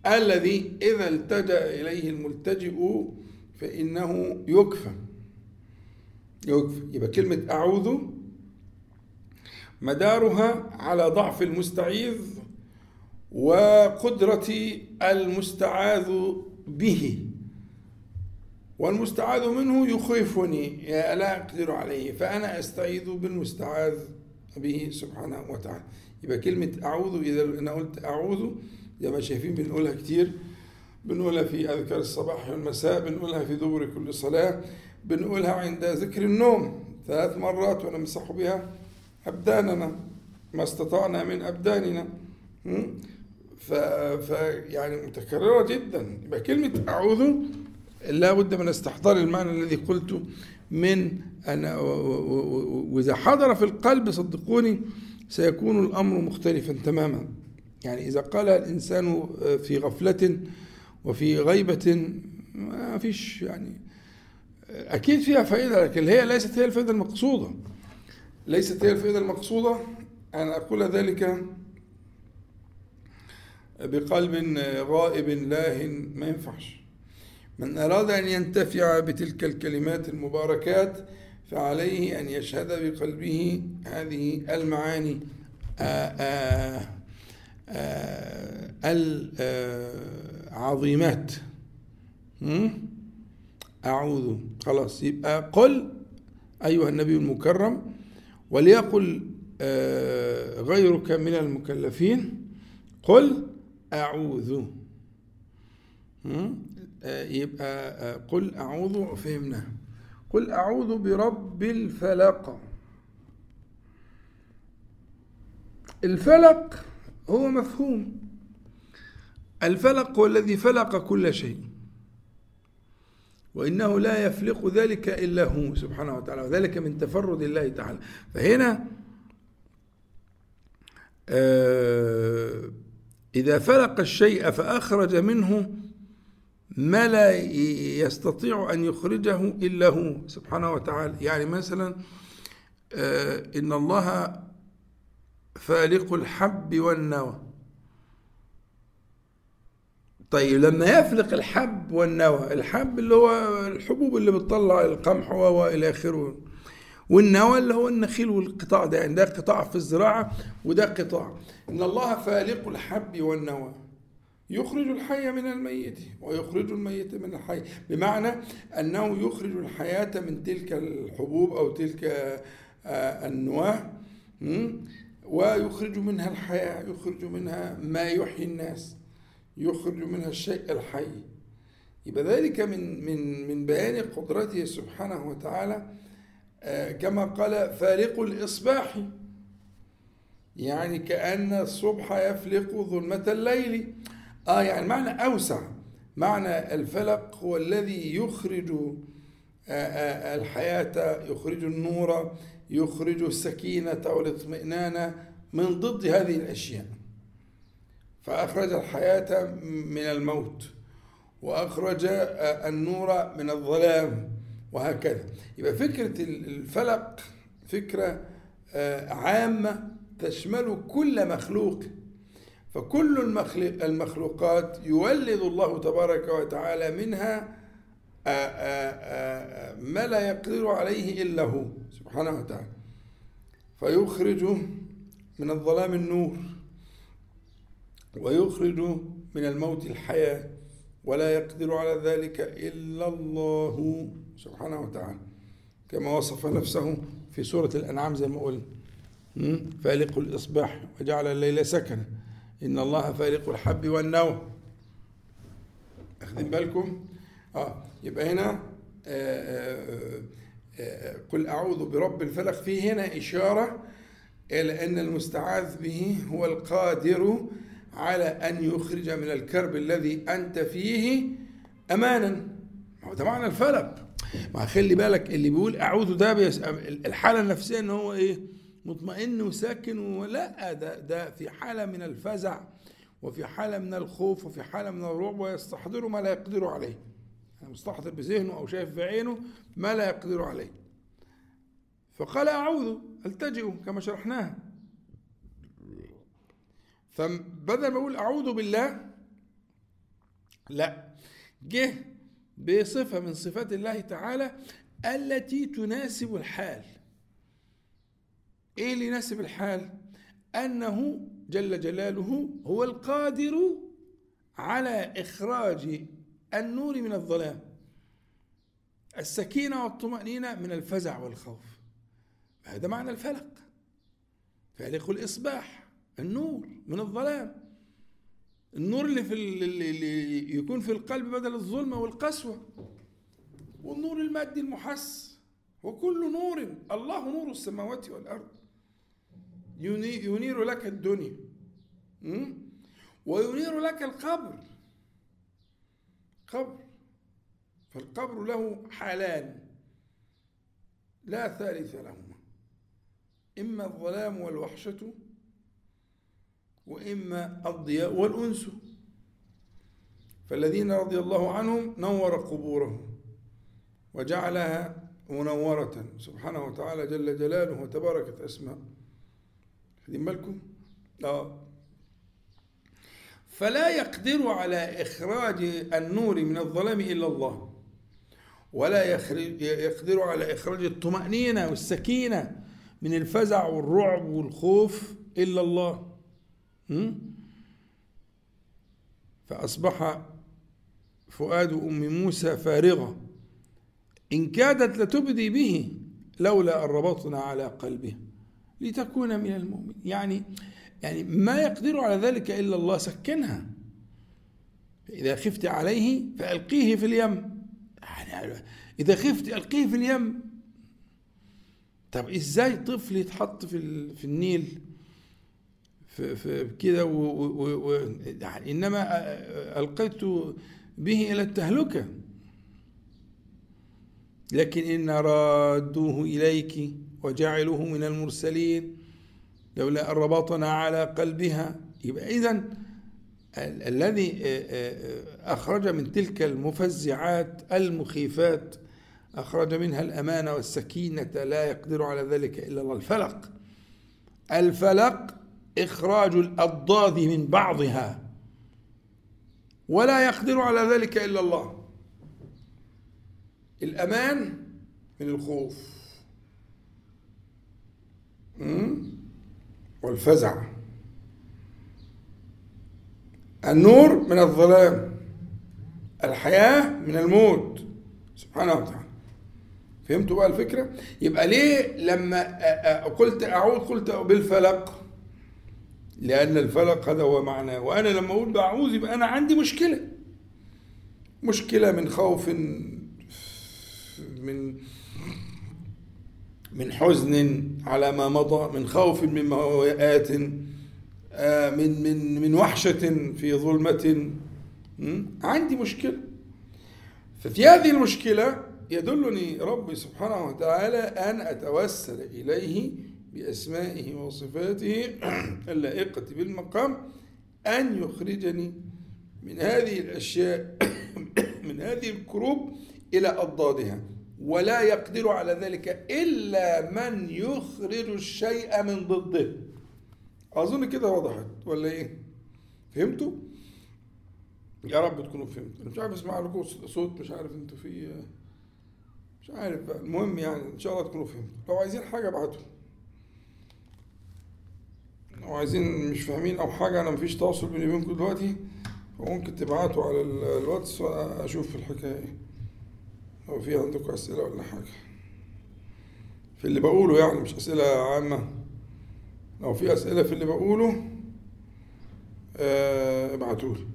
الذي إذا التجأ إليه الملتجئ فإنه يكفى. يكفى. يبقى كلمة أعوذ مدارها على ضعف المستعيذ وقدرة المستعاذ به. والمستعاذ منه يخيفني. لا أقدر عليه. فأنا أستعيذ بالمستعاذ به سبحانه وتعالى. يبقى كلمة أعوذ إذا أنا قلت أعوذ زي ما شايفين بنقولها كتير. بنقولها في أذكار الصباح والمساء بنقولها في دبر كل صلاة بنقولها عند ذكر النوم ثلاث مرات ونمسح بها أبداننا ما استطعنا من أبداننا? ف... ف يعني متكررة جدا. يبقى كلمة أعوذ لا بد من استحضار المعنى الذي قلته من أن وإذا حضر في القلب صدقوني سيكون الأمر مختلفا تماما. يعني إذا قال الإنسان في غفلة وفي غيبة ما فيش يعني أكيد فيها فائدة لكن هي ليست هي الفائدة المقصودة. ليست هي الفائدة المقصودة. أن أقول ذلك بقلب غائب لاه ما ينفعش. من أراد أن ينتفع بتلك الكلمات المباركات فعليه أن يشهد بقلبه هذه المعاني العظيمات. أعوذ خلاص يبقى قل أيها النبي المكرم وليقل غيرك من المكلفين قل أعوذ? آه، يبقى آه، قل أعوذ فهمنا. قل أعوذ برب الفلق. الفلق هو مفهوم. الفلق هو الذي فلق كل شيء. وإنه لا يفلق ذلك إلا هو سبحانه وتعالى وذلك من تفرد الله تعالى. فهنا آه، إذا فلق الشيء فأخرج منه ما لا يستطيع أن يخرجه إلا هو سبحانه وتعالى. يعني مثلا آه، إن الله فالق الحب والنوى. طيب لما يفلق الحب والنوى الحب اللي هو الحبوب اللي بتطلع القمح وإلى آخره. والنوى اللي هو النخيل والقطاع ده يعني ده قطاع في الزراعة وده قطاع. إن الله فالق الحب والنوى. يخرج الحي من الميت ويخرج الميت من الحي. بمعنى أنه يخرج الحياة من تلك الحبوب أو تلك آه، النواه ويخرج منها الحياة يخرج منها ما يحيي الناس يخرج منها الشيء الحي. يبقى ذلك من من من بيان قدرته سبحانه وتعالى آه، كما قال فالق الإصباح. يعني كأن الصبح يفلق ظلمة الليل. آه يعني معنى أوسع. معنى الفلق هو الذي يخرج آه، آه، الحياة يخرج النور يخرج السكينة والاطمئنان من ضد هذه الأشياء. فأخرج الحياة من الموت وأخرج النور من الظلام. وهكذا. يبقى فكرة الفلق فكرة آه، عامة تشمل كل مخلوق. فكل المخلوقات يولد الله تبارك وتعالى منها آه، آه، ما لا يقدر عليه إلا هو سبحانه وتعالى. فيخرج من الظلام النور ويخرج من الموت الحياة ولا يقدر على ذلك إلا الله سبحانه وتعالى. كما وصف نفسه في سورة الأنعام زي ما قلنا. فالق الإصباح وجعل الليل سكنا. إن الله فالق الحب والنوى أخذين بالكم؟ آه يبقى هنا آآ آه، آآ آه، قل أعوذ برب الفلق. في هنا إشارة إلى أن المستعاذ به هو القادر على أن يخرج من الكرب الذي أنت فيه أمانا. هو ده معنى الفلق. ما خلي بالك اللي بيقول أعوذ ده الحالة النفسية إن هو إيه؟ مطمئن وساكن ولا ده ده في حالة من الفزع وفي حالة من الخوف وفي حالة من الرعب ويستحضر ما لا يقدر عليه. يعني مستحضر بذهنه أو شايف بعينه ما لا يقدر عليه. فقال أعوذ التجئ كما شرحناها؟ فبدل ما أقول أعوذ بالله لا جه بصفة من صفات الله تعالى التي تناسب الحال. إيه اللي يناسب الحال؟ أنه جل جلاله هو القادر على إخراج النور من الظلام السكينة والطمأنينة من الفزع والخوف. هذا معنى الفلق. فالق الإصباح النور من الظلام. النور اللي في اللي يكون في القلب بدل الظلمة والقسوة والنور المادي المحس وكل نور الله نور السماوات والأرض. ينير لك الدنيا وينير لك القبر. قبر. فالقبر له حالان لا ثالث لهما. إما الظلام والوحشة وإما الضياء والأنس. فالذين رضي الله عنهم نور قبورهم وجعلها منورة. سبحانه وتعالى جل جلاله وتباركت أسماء. خدين بالكم؟ آه فلا يقدر على إخراج النور من الظلام إلا الله. ولا يقدر على إخراج الطمأنينة والسكينة من الفزع والرعب والخوف إلا الله. فأصبح فؤاد أم موسى فارغة. إن كادت لتبدي به لولا أن ربطنا على قلبه لتكون من المؤمن يعني يعني ما يقدر على ذلك إلا الله سكنها. إذا خفت عليه فألقيه في اليم. يعني إذا خفت ألقيه في اليم. طب إزاي طفل يتحط في في النيل؟ في, في كده يعني إنما ألقيت به إلى التهلكة. لكن إن رادوه إليك وجعلوه من المرسلين لولا أن ربطنا على قلبها. يبقى إذن الذي أخرج من تلك المفزعات المخيفات أخرج منها الأمانة والسكينة لا يقدر على ذلك إلا الله. الفلق. الفلق إخراج الأضداد من بعضها. ولا يقدر على ذلك إلا الله. الأمان من الخوف. والفزع. النور من الظلام. الحياة من الموت. سبحانه وتعالى. فهمتوا بقى الفكرة؟ يبقى ليه لما قلت أعوذ قلت بالفلق؟ لأن الفلق هذا هو معناه وأنا لما أقول بعوذ يبقى أنا عندي مشكلة. مشكلة من خوف من من حزن على ما مضى من خوف من موئات آه، من من من وحشة في ظلمة. عندي مشكلة. ففي هذه المشكلة يدلني ربي سبحانه وتعالى أن أتوسل إليه بأسمائه وصفاته اللائقة بالمقام أن يخرجني من هذه الأشياء من هذه الكروب إلى أضدادها. ولا يقدر على ذلك إلا من يخرج الشيء من ضده. أظن كده وضحت ولا إيه؟ فهمتوا؟ يا رب تكونوا فهمتوا. أنا مش عارف أسمع لكم صوت مش عارف أنتوا في مش عارف المهم يعني إن شاء الله تكونوا فهمتوا. لو عايزين حاجة ابعتوا. لو عايزين مش فاهمين أو حاجة أنا مفيش تواصل بيني وبينكم دلوقتي فممكن تبعتوا على الواتس وأشوف الحكاية إيه. لو في عندكم أسئلة ولا حاجة. في اللي بقوله يعني مش أسئلة عامة. لو في أسئلة في اللي بقوله آه، ابعتوا لي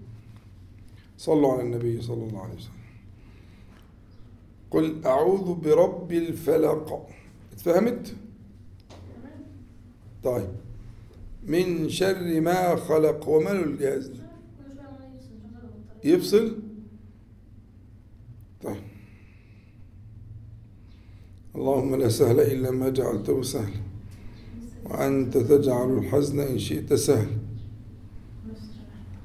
صلوا على النبي صلى الله عليه وسلم. قل أعوذ برب الفلق. اتفهمت؟ طيب. من شر ما خلق وماله الجهاز ده يفصل؟ طيب. اللهم لا سهل إلا ما جعلته سهلا. وأنت تجعل الحزن إن شئت سهل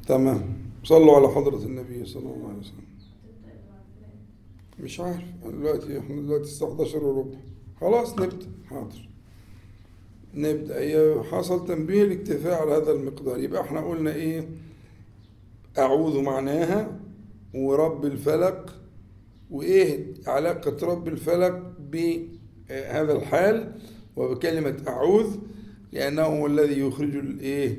تمام. صلوا على حضرة النبي صلى الله عليه وسلم. مش عارف. دلوقتي إحنا دلوقتي الساعة 11 وربع. خلاص نبدأ حاضر. نبدأ. حصل تنبيه الاكتفاء على هذا المقدار. يبقى إحنا قلنا إيه؟ أعوذ معناها ورب الفلق. وإيه علاقة رب الفلق بهذا الحال؟ وبكلمة أعوذ لأنه هو الذي يخرج الإيه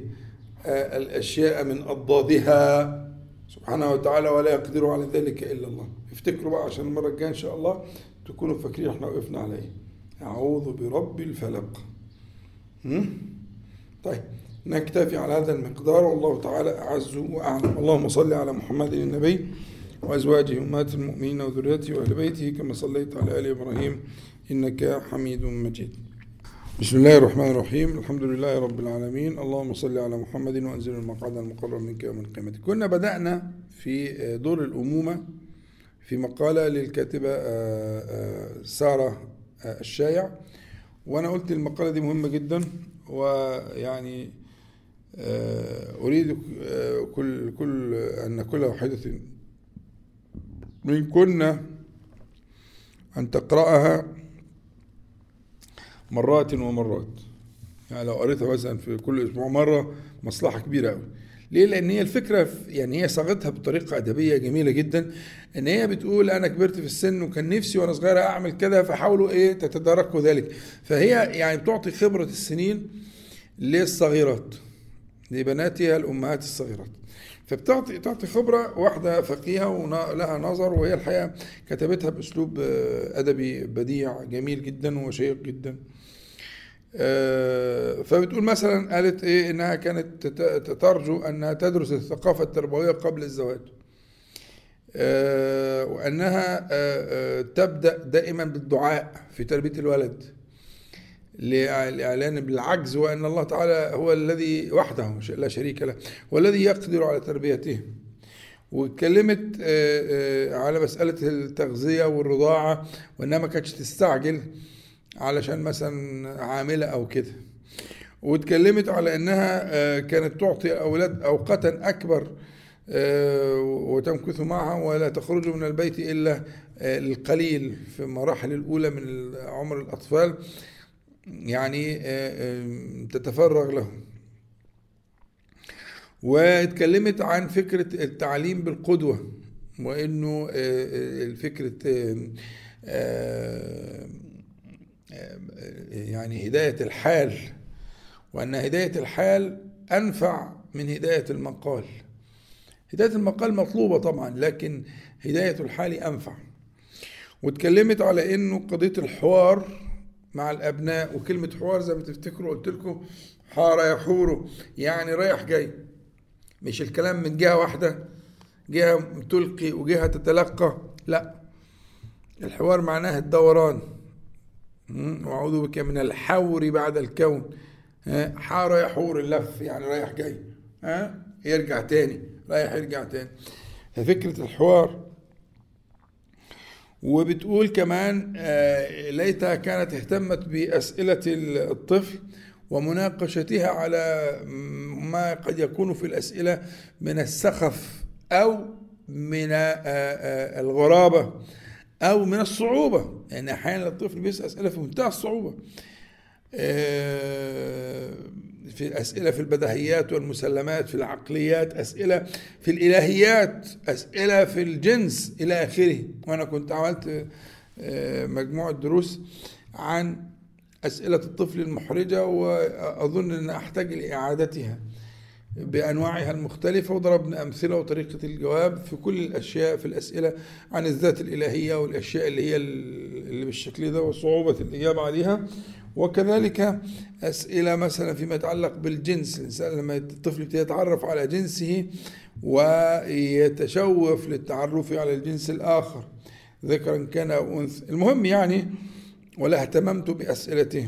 الأشياء من أضدادها. سبحانه وتعالى ولا يقدر على ذلك إلا الله. افتكروا بقى عشان المرة الجاية إن شاء الله تكونوا فاكرين إحنا وقفنا على إيه أعوذ برب الفلق. طيب نكتفي على هذا المقدار والله تعالى أعز وأعلم. اللهم صل على محمد النبي وأزواجه أمهات المؤمنين وذريته وأهل بيته كما صليت على آل إبراهيم إنك حميد مجيد. بسم الله الرحمن الرحيم. الحمد لله رب العالمين. اللهم صل على محمد وأنزل المقعد المقرر منك يوم القيامة. كنا بدأنا في دور الأمومة في مقالة للكاتبة آه، آه، سارة آه، الشايع. وأنا قلت المقالة دي مهمة جدا ويعني أريد كل كل أن كل واحدة من كنا أن تقرأها مرات ومرات. يعني لو قريتها مثلا في كل أسبوع مرة مصلحة كبيرة أوي. ليه؟ لأن هي الفكرة يعني هي صاغتها بطريقة أدبية جميلة جدا إن هي بتقول أنا كبرت في السن وكان نفسي وأنا صغيرة أعمل كذا فحاولوا إيه؟ تتداركوا ذلك. فهي يعني بتعطي خبرة السنين للصغيرات لبناتها الأمهات الصغيرات. فبتعطي تعطي خبرة واحدة فقيهة ولها نظر وهي الحقيقة كتبتها بأسلوب آه، أدبي بديع جميل جدا وشيق جدا. فبتقول مثلا قالت إيه؟ إنها كانت ترجو أنها تدرس الثقافة التربوية قبل الزواج. آه، وأنها آه، آه، تبدأ دائما بالدعاء في تربية الولد. لإعلان بالعجز وأن الله تعالى هو الذي وحده لا شريك له والذي يقدر على تربيته. واتكلمت آه، آه، على مسألة التغذية والرضاعة وإنها ما كانتش تستعجل. علشان مثلا عاملة أو كده. واتكلمت على إنها آه، كانت تعطي الأولاد أوقاتا أكبر آه، وتمكث معها ولا تخرج من البيت إلا آه، القليل في المراحل الأولى من عمر الأطفال يعني تتفرغ له. واتكلمت عن فكرة التعليم بالقدوة وإنه فكرة يعني هداية الحال وأن هداية الحال أنفع من هداية المقال. هداية المقال مطلوبة طبعا لكن هداية الحال أنفع. واتكلمت على إنه قضية الحوار مع الأبناء وكلمة حوار زي ما تفتكروا قلت لكم حار يحور يعني رايح جاي. مش الكلام من جهة واحدة جهة تلقي وجهة تتلقى لا. الحوار معناه الدوران. مم، وأعوذ بك من الحور بعد الكون. حار يحور اللف يعني رايح جاي. ها؟ يرجع تاني رايح يرجع تاني. ففكرة الحوار. وبتقول كمان آه، ليتها كانت اهتمت بأسئلة الطفل ومناقشتها على ما قد يكون في الأسئلة من السخف أو من آه، آه، الغرابة. أو من الصعوبة. يعني أحيانا الطفل بيسأل أسئلة في منتهى الصعوبة. آه، في أسئلة في البديهيات والمسلمات في العقليات أسئلة في الإلهيات أسئلة في الجنس إلى آخره. وأنا كنت عملت آه، مجموعة دروس عن أسئلة الطفل المحرجة وأظن أن أحتاج لإعادتها. بأنواعها المختلفة وضربنا أمثلة وطريقة الجواب في كل الأشياء في الأسئلة عن الذات الإلهية والأشياء اللي هي اللي بالشكل ده وصعوبة الإجابة عليها. وكذلك أسئلة مثلا فيما يتعلق بالجنس الإنسان لما الطفل يتعرف على جنسه ويتشوف للتعرف على الجنس الآخر ذكرا كان أو أنثى. المهم يعني ولا اهتممت بأسئلته.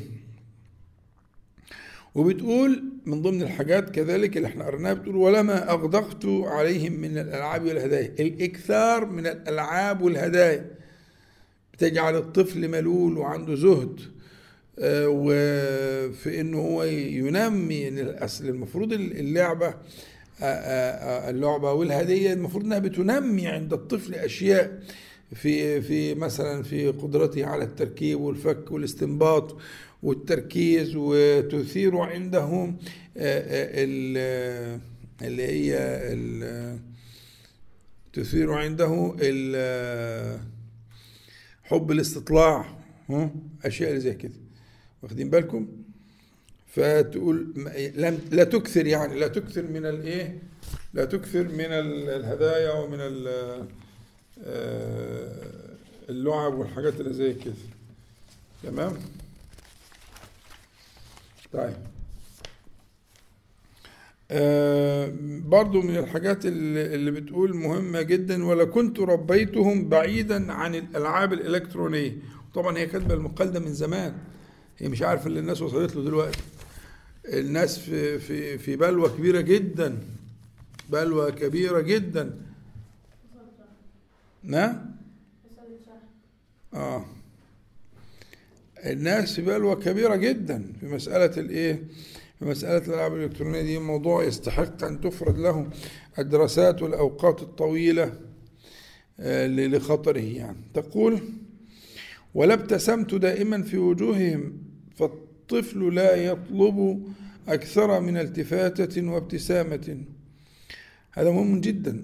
وبتقول من ضمن الحاجات كذلك اللي إحنا قرناها بتقول ولما أغدقت عليهم من الألعاب والهدايا. الإكثار من الألعاب والهدايا. بتجعل الطفل ملول وعنده زهد آه، وفي انه هو ينمي الأصل المفروض اللعبة آه، آه، اللعبة والهدية المفروض إنها بتنمي عند الطفل أشياء في في مثلا في قدرته على التركيب والفك والاستنباط والتركيز وتثير عنده آه، آه، ال- اللي هي تثير عنده حب الاستطلاع؟ أشياء زي كده. واخدين بالكم؟ فتقول لم لا تكثر يعني لا تكثر من الايه لا تكثر من ال- الهدايا ومن ال- آه، اللعب والحاجات اللي زي كده. تمام؟ طيب. آه، برضو من الحاجات اللي اللي بتقول مهمة جدا ولا كنت ربيتهم بعيدا عن الألعاب الإلكترونية. طبعا هي كاتبة المقال ده من زمان. هي مش عارفة اللي الناس وصلت له دلوقتي. الناس في في في بلوى كبيرة جدا. بلوى كبيرة جدا. نعم آه. الناس بلوى كبيرة جدا في مسألة الإيه؟ في مسألة الألعاب الإلكترونية دي. موضوع يستحق أن تفرد له الدراسات والأوقات الطويلة آه، لخطره يعني. تقول ولا ابتسمت دائما في وجوههم فالطفل لا يطلب أكثر من التفاتة وابتسامة. هذا مهم جدا.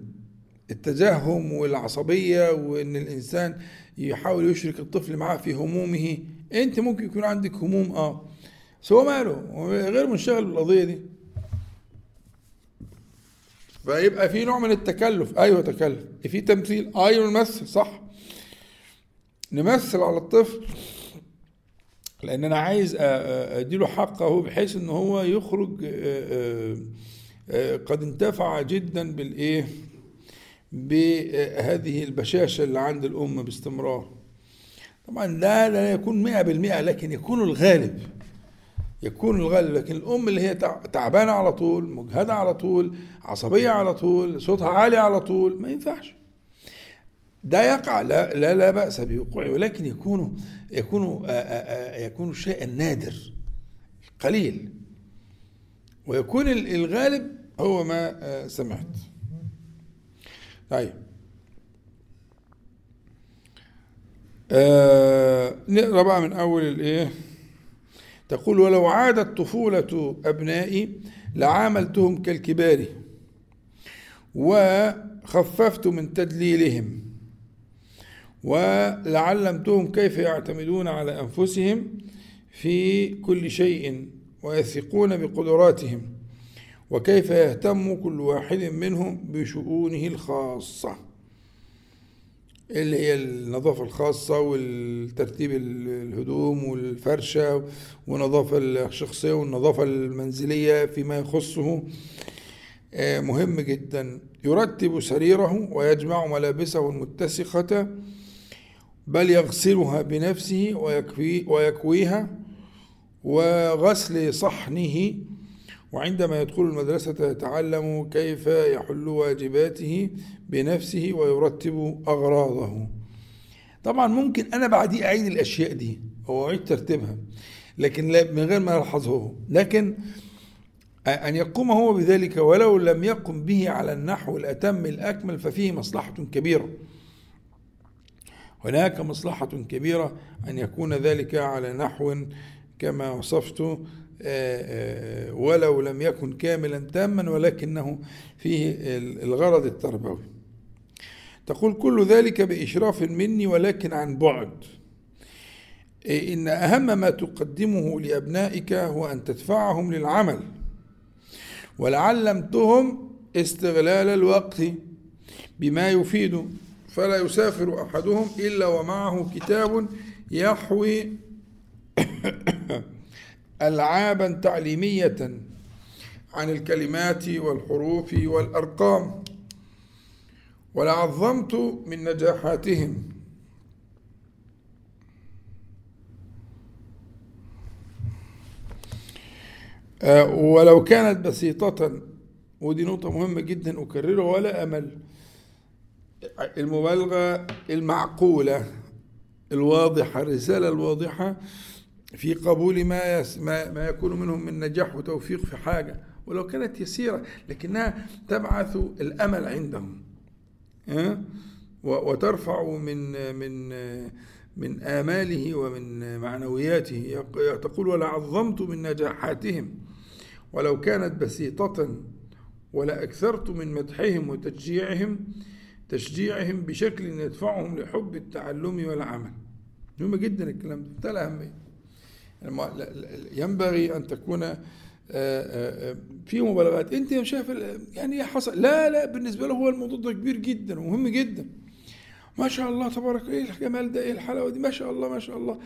التجهم والعصبية وإن الإنسان يحاول يشرك الطفل معاه في همومه أنت ممكن يكون عندك هموم آه. بس هو ماله غير منشغل بالقضية دي. فيبقى في نوع من التكلف. أيوه تكلف. في تمثيل. أيوه نمثل صح. نمثل على الطفل. لأن أنا عايز أديله حقه بحيث إن هو يخرج آه، آه، آه، قد انتفع جدا بالإيه؟ بهذه البشاشة اللي عند الأم باستمرار. طبعا لا لا يكون مئة بالمئة لكن يكون الغالب يكون الغالب لكن الأم اللي هي تع- تعبانة على طول مجهدة على طول عصبية على طول صوتها عالي على طول ما ينفعش. ده يقع لا لا, لا بأس بوقوعه ولكن يكون يكون يكون شيئا نادر قليل. ويكون ال- الغالب هو ما سمعت. طيب. آه نقرأ بقى من أول الإيه؟ تقول ولو عادت طفولة أبنائي لعاملتهم كالكبار وخففت من تدليلهم ولعلمتهم كيف يعتمدون على أنفسهم في كل شيء ويثقون بقدراتهم وكيف يهتم كل واحد منهم بشؤونه الخاصة. اللي هي النظافة الخاصة والترتيب الهدوم والفرشة والنظافة الشخصية والنظافة المنزلية فيما يخصه. آه، مهم جدا. يرتب سريره ويجمع ملابسه المتسخة بل يغسلها بنفسه ويكوي ويكويها وغسل صحنه. وعندما يدخل المدرسة يتعلم كيف يحل واجباته بنفسه ويرتب أغراضه. طبعا ممكن أنا بعدي أعيد الأشياء دي أو أعيد ترتيبها لكن لا من غير ما يلحظه لكن أن يقوم هو بذلك ولو لم يقم به على النحو الأتم الأكمل ففيه مصلحة كبيرة. هناك مصلحة كبيرة أن يكون ذلك على نحو كما وصفت ولو لم يكن كاملا تاما ولكنه فيه الغرض التربوي. تقول كل ذلك بإشراف مني ولكن عن بعد. إيه، إن أهم ما تقدمه لأبنائك هو أن تدفعهم للعمل ولعلمتهم استغلال الوقت بما يفيد. فلا يسافر أحدهم إلا ومعه كتاب يحوي ألعابا تعليمية عن الكلمات والحروف والأرقام. ولعظمت من نجاحاتهم. آه، ولو كانت بسيطة ودي نقطة مهمة جدا أكررها ولا أمل المبالغة المعقولة الواضحة الرسالة الواضحة في قبول ما ما, يكون منهم من نجاح وتوفيق في حاجة ولو كانت يسيرة لكنها تبعث الأمل عندهم. وترفع من من من آماله ومن معنوياته. تقول ولعظمت من نجاحاتهم ولو كانت بسيطة ولا أكثرت من مدحهم وتشجيعهم تشجيعهم بشكل يدفعهم لحب التعلم والعمل. مهم جدا الكلام ده. ده الأهمية الم- لا- لا- ينبغي أن تكون في مبالغات. انت يا شايف يعني حصل لا لا بالنسبة له هو الموضوع ده كبير جدا ومهم جدا. ما شاء الله تبارك إيه الجمال ده إيه الحلاوة دي؟ ما شاء الله ما شاء الله.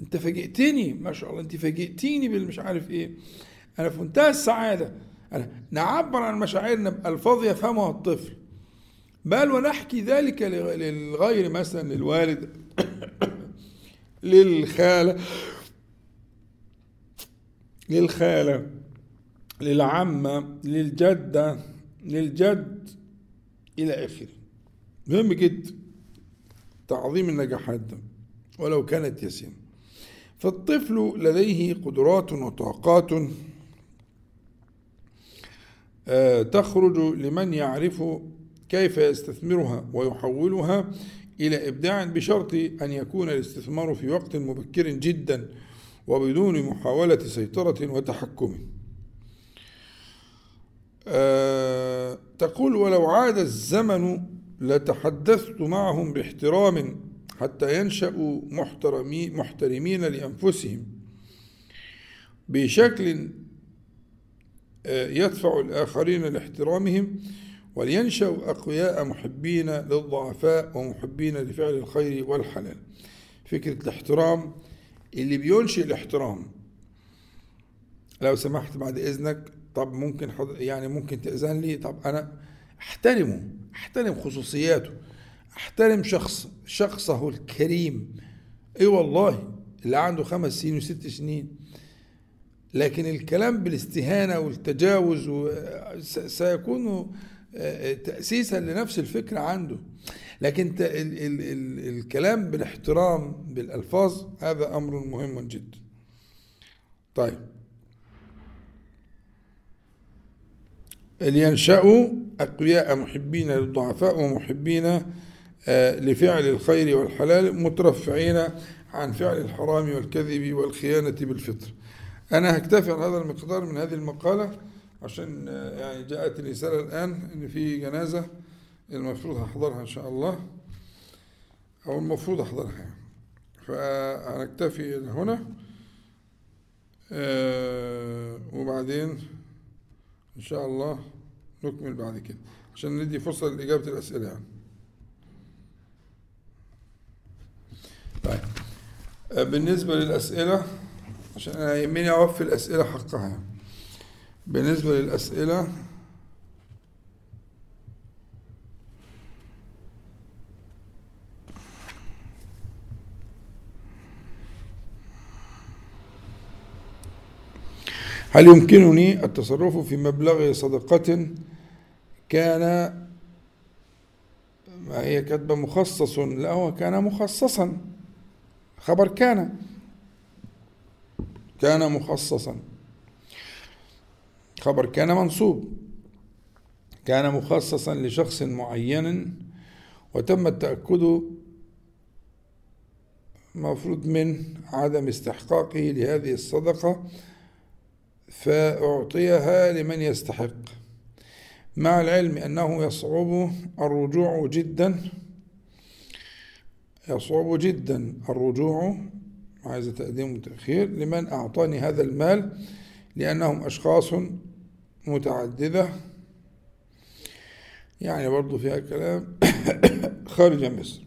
انت فاجئتني ما شاء الله. انت فاجئتيني بالمش عارف إيه. أنا في منتهى السعادة. أنا نعبر عن مشاعرنا بألفاظ يفهمها الطفل. بل ونحكي ذلك لغ- للغير مثلا للوالد للخالة. للخالة. للعمة للجدة للجد إلى آخره. مهم جدا تعظيم النجاحات ده ولو كانت يسيرة فالطفل لديه قدرات وطاقات آه، تخرج لمن يعرف كيف يستثمرها ويحولها إلى إبداع بشرط أن يكون الاستثمار في وقت مبكر جدا وبدون محاولة سيطرة وتحكم. آه، تقول ولو عاد الزمن لتحدثت معهم باحترام حتى ينشأوا محترمي محترمين لأنفسهم بشكل آه، يدفع الآخرين لاحترامهم ولينشأوا أقوياء محبين للضعفاء ومحبين لفعل الخير والحلال. فكرة الاحترام اللي بينشئ الاحترام لو سمحت بعد إذنك طب ممكن حض... يعني ممكن تأذن لي؟ طب أنا أحترمه أحترم خصوصياته أحترم شخص شخصه الكريم. إي والله اللي عنده خمس سنين وست سنين. لكن الكلام بالاستهانة والتجاوز و- سيكون آه، تأسيسا لنفس الفكرة عنده. لكن الكلام بالاحترام بالألفاظ هذا أمر مهم جدا. طيب. لينشأوا أقوياء محبين للضعفاء ومحبين آه، لفعل الخير والحلال مترفعين عن فعل الحرام والكذب والخيانة بالفطر أنا هكتفي عن هذا المقدار من هذه المقالة عشان آه، يعني جاءت الرسالة الآن إن في جنازة المفروض هحضرها إن شاء الله أو المفروض أحضرها يعني. فهنكتفي هنا آه، وبعدين إن شاء الله نكمل بعد كده عشان ندي فرصة لإجابة الأسئلة يعني. طيب آه، بالنسبة للأسئلة عشان أنا يهمني أوفي الأسئلة حقها. بالنسبة للأسئلة هل يمكنني التصرف في مبلغ صدقة كان ما هي كاتبة مخصص لا هو كان مخصصا. خبر كان. كان مخصصا. خبر كان منصوب. كان مخصصا لشخص معين وتم التأكد مفروض من عدم استحقاقه لهذه الصدقة فأعطيها لمن يستحق. مع العلم أنه يصعب الرجوع جدا يصعب جدا الرجوع عايز تقديم وتأخير لمن أعطاني هذا المال لأنهم أشخاص متعددة. يعني برضو فيها كلام. خارج مصر.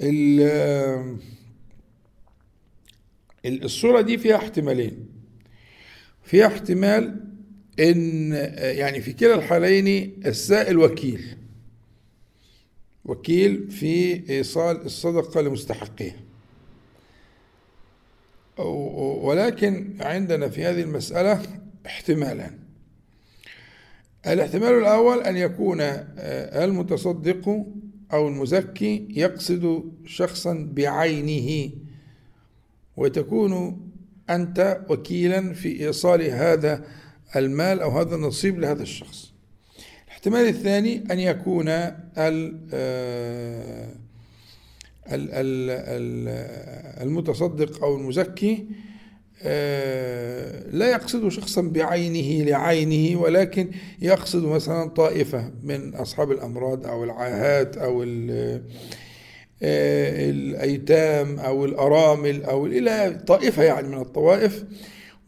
ال- الصورة دي فيها احتمالين. فيها احتمال إن يعني في كلا الحالين السائل وكيل. وكيل في إيصال الصدقة لمستحقيها ولكن عندنا في هذه المسألة احتمالان. الاحتمال الأول أن يكون المتصدق أو المزكي يقصد شخصا بعينه. وتكون أنت وكيلا في إيصال هذا المال أو هذا النصيب لهذا الشخص. الاحتمال الثاني أن يكون ال المتصدق أو المزكي لا يقصد شخصا بعينه لعينه ولكن يقصد مثلا طائفة من أصحاب الأمراض أو العاهات أو الأيتام أو الأرامل أو إلى طائفة يعني من الطوائف.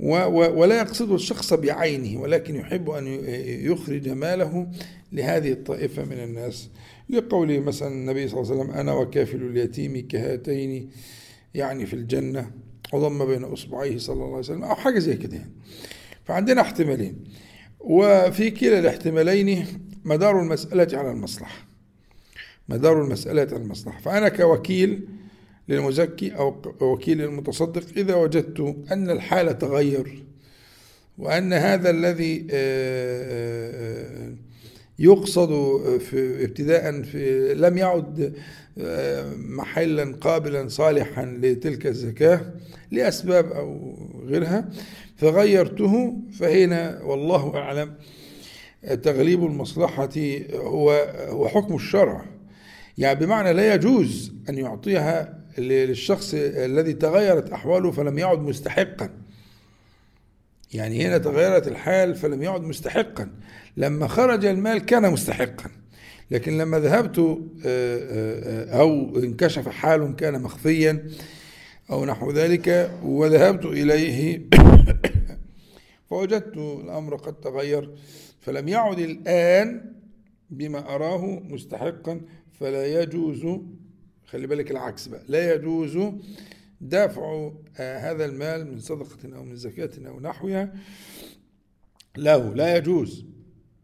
ولا يقصد الشخص بعينه ولكن يحب أن يخرج ماله لهذه الطائفة من الناس. لقوله مثلا النبي صلى الله عليه وسلم أنا وكافل اليتيم كهاتين يعني في الجنة وضم بين أصبعيه صلى الله عليه وسلم أو حاجة زي كده يعني. فعندنا احتمالين. وفي كلا الاحتمالين مدار المسألة على المصلحة. مدار المسألة على المصلحة. فأنا كوكيل للمزكي أو وكيل للمتصدق إذا وجدت أن الحال تغير وأن هذا الذي يقصد في ابتداء في لم يعد محلا قابلا صالحا لتلك الزكاة لأسباب أو غيرها فغيرته فهنا والله أعلم تغليب المصلحة هو هو حكم الشرع. يعني بمعنى لا يجوز أن يعطيها للشخص الذي تغيرت أحواله فلم يعد مستحقا. يعني هنا تغيرت الحال فلم يعد مستحقا. لما خرج المال كان مستحقا. لكن لما ذهبت أو انكشف حال كان مخفيا أو نحو ذلك وذهبت إليه. فوجدت الأمر قد تغير. فلم يعد الآن بما أراه مستحقا. فلا يجوز خلي بالك العكس بقى. لا يجوز دافع آه، هذا المال من صدقة أو من زكاة أو نحوها. له لا يجوز.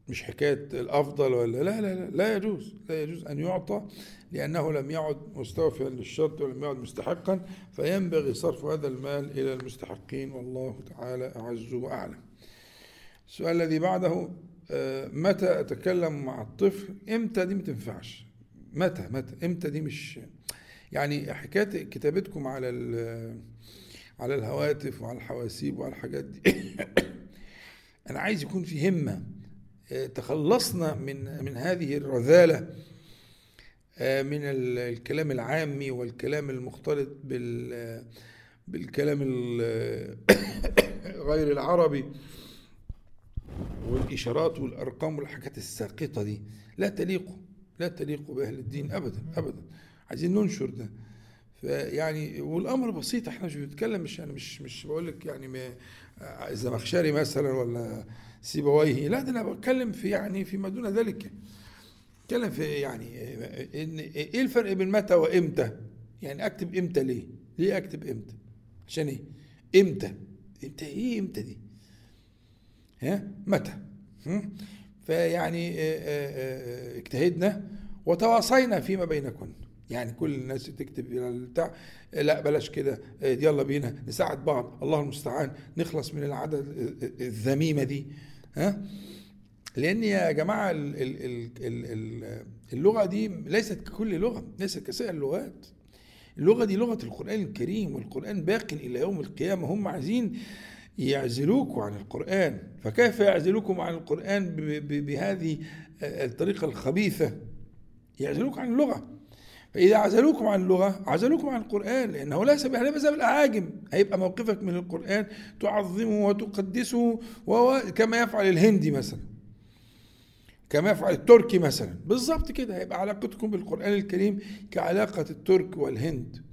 مش حكاية الأفضل ولا لا لا لا لا يجوز. لا يجوز أن يعطى لأنه لم يعد مستوفيا للشرط ولم يعد مستحقا فينبغي صرف هذا المال إلى المستحقين. والله تعالى أعز وأعلم. السؤال الذي بعده آه، متى أتكلم مع الطفل؟ إمتى؟ دي ما تنفعش. متى متى؟ إمتى دي مش يعني حكاية كتابتكم على على الهواتف وعلى الحواسيب وعلى الحاجات دي. أنا عايز يكون في همة آه، تخلصنا من من هذه الرذالة آه، من الكلام العامي والكلام المختلط بال بالكلام غير العربي والإشارات والأرقام والحاجات الساقطة دي. لا تليق. لا تليق بأهل الدين أبدا أبدا. عايزين ننشر ده. فيعني والأمر بسيط إحنا مش بنتكلم مش يعني مش مش بقول لك يعني الزمخشري مثلا ولا سيبويه. لا ده أنا بتكلم في يعني فيما دون ذلك. اتكلم في يعني إن إيه الفرق بين متى وإمتى؟ يعني أكتب إمتى ليه؟ ليه أكتب إمتى؟ عشان إيه؟ إمتى. إمتى إيه إمتى دي؟ ها؟ متى؟ فيعني آه، آه، آه، اجتهدنا وتواصينا فيما بينكم يعني كل الناس تكتب إلى البتاع لا بلاش كده يلا بينا نساعد بعض الله المستعان نخلص من العادة الذميمة دي. ها؟ لأن يا جماعة اللغة دي ليست ككل لغة ليست كسائر اللغات اللغة دي لغة القرآن الكريم والقرآن باق إلى يوم القيامة هم عايزين يعزلوكم عن القرآن. فكيف يعزلوكم عن القرآن بهذه الطريقة الخبيثة؟ يعزلوك عن اللغة. فإذا عزلوكم عن اللغة عزلوكم عن القرآن لأنه ليس بهذا مذهب الأعاجم. هيبقى موقفك من القرآن تعظمه وتقدسه كما يفعل الهندي مثلا. كما يفعل التركي مثلا. بالظبط كده. هيبقى علاقتكم بالقرآن الكريم كعلاقة الترك والهند.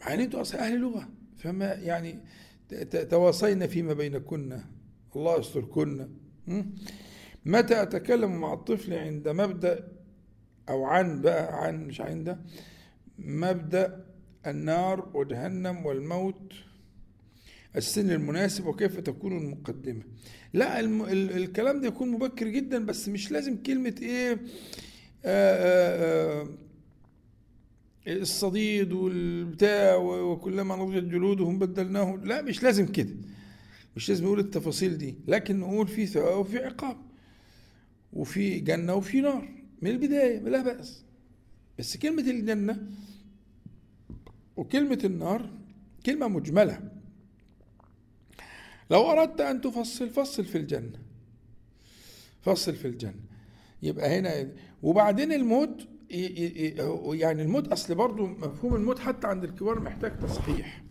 مع إن أنتوا أصلا أهل لغة. فما يعني تواصينا فيما بينكن. الله يستركن. متى أتكلم مع الطفل عند مبدأ أو عن بقى عن مش عند مبدأ النار وجهنم والموت السن المناسب وكيف تكون المقدمة؟ لا الم... ال... الكلام ده يكون مبكر جدا بس مش لازم كلمة إيه آآ آآ آآ الصديد والبتاع وكلما نضجت جلودهم بدلناهم لا مش لازم كده. مش لازم نقول التفاصيل دي لكن نقول في ثواب وفي عقاب وفي جنة وفي نار. من البداية لا بأس. بس كلمة الجنة وكلمة النار كلمة مجملة. لو أردت أن تفصل فصل في الجنة. فصل في الجنة. يبقى هنا وبعدين الموت يعني الموت أصل برضو مفهوم الموت حتى عند الكبار محتاج تصحيح.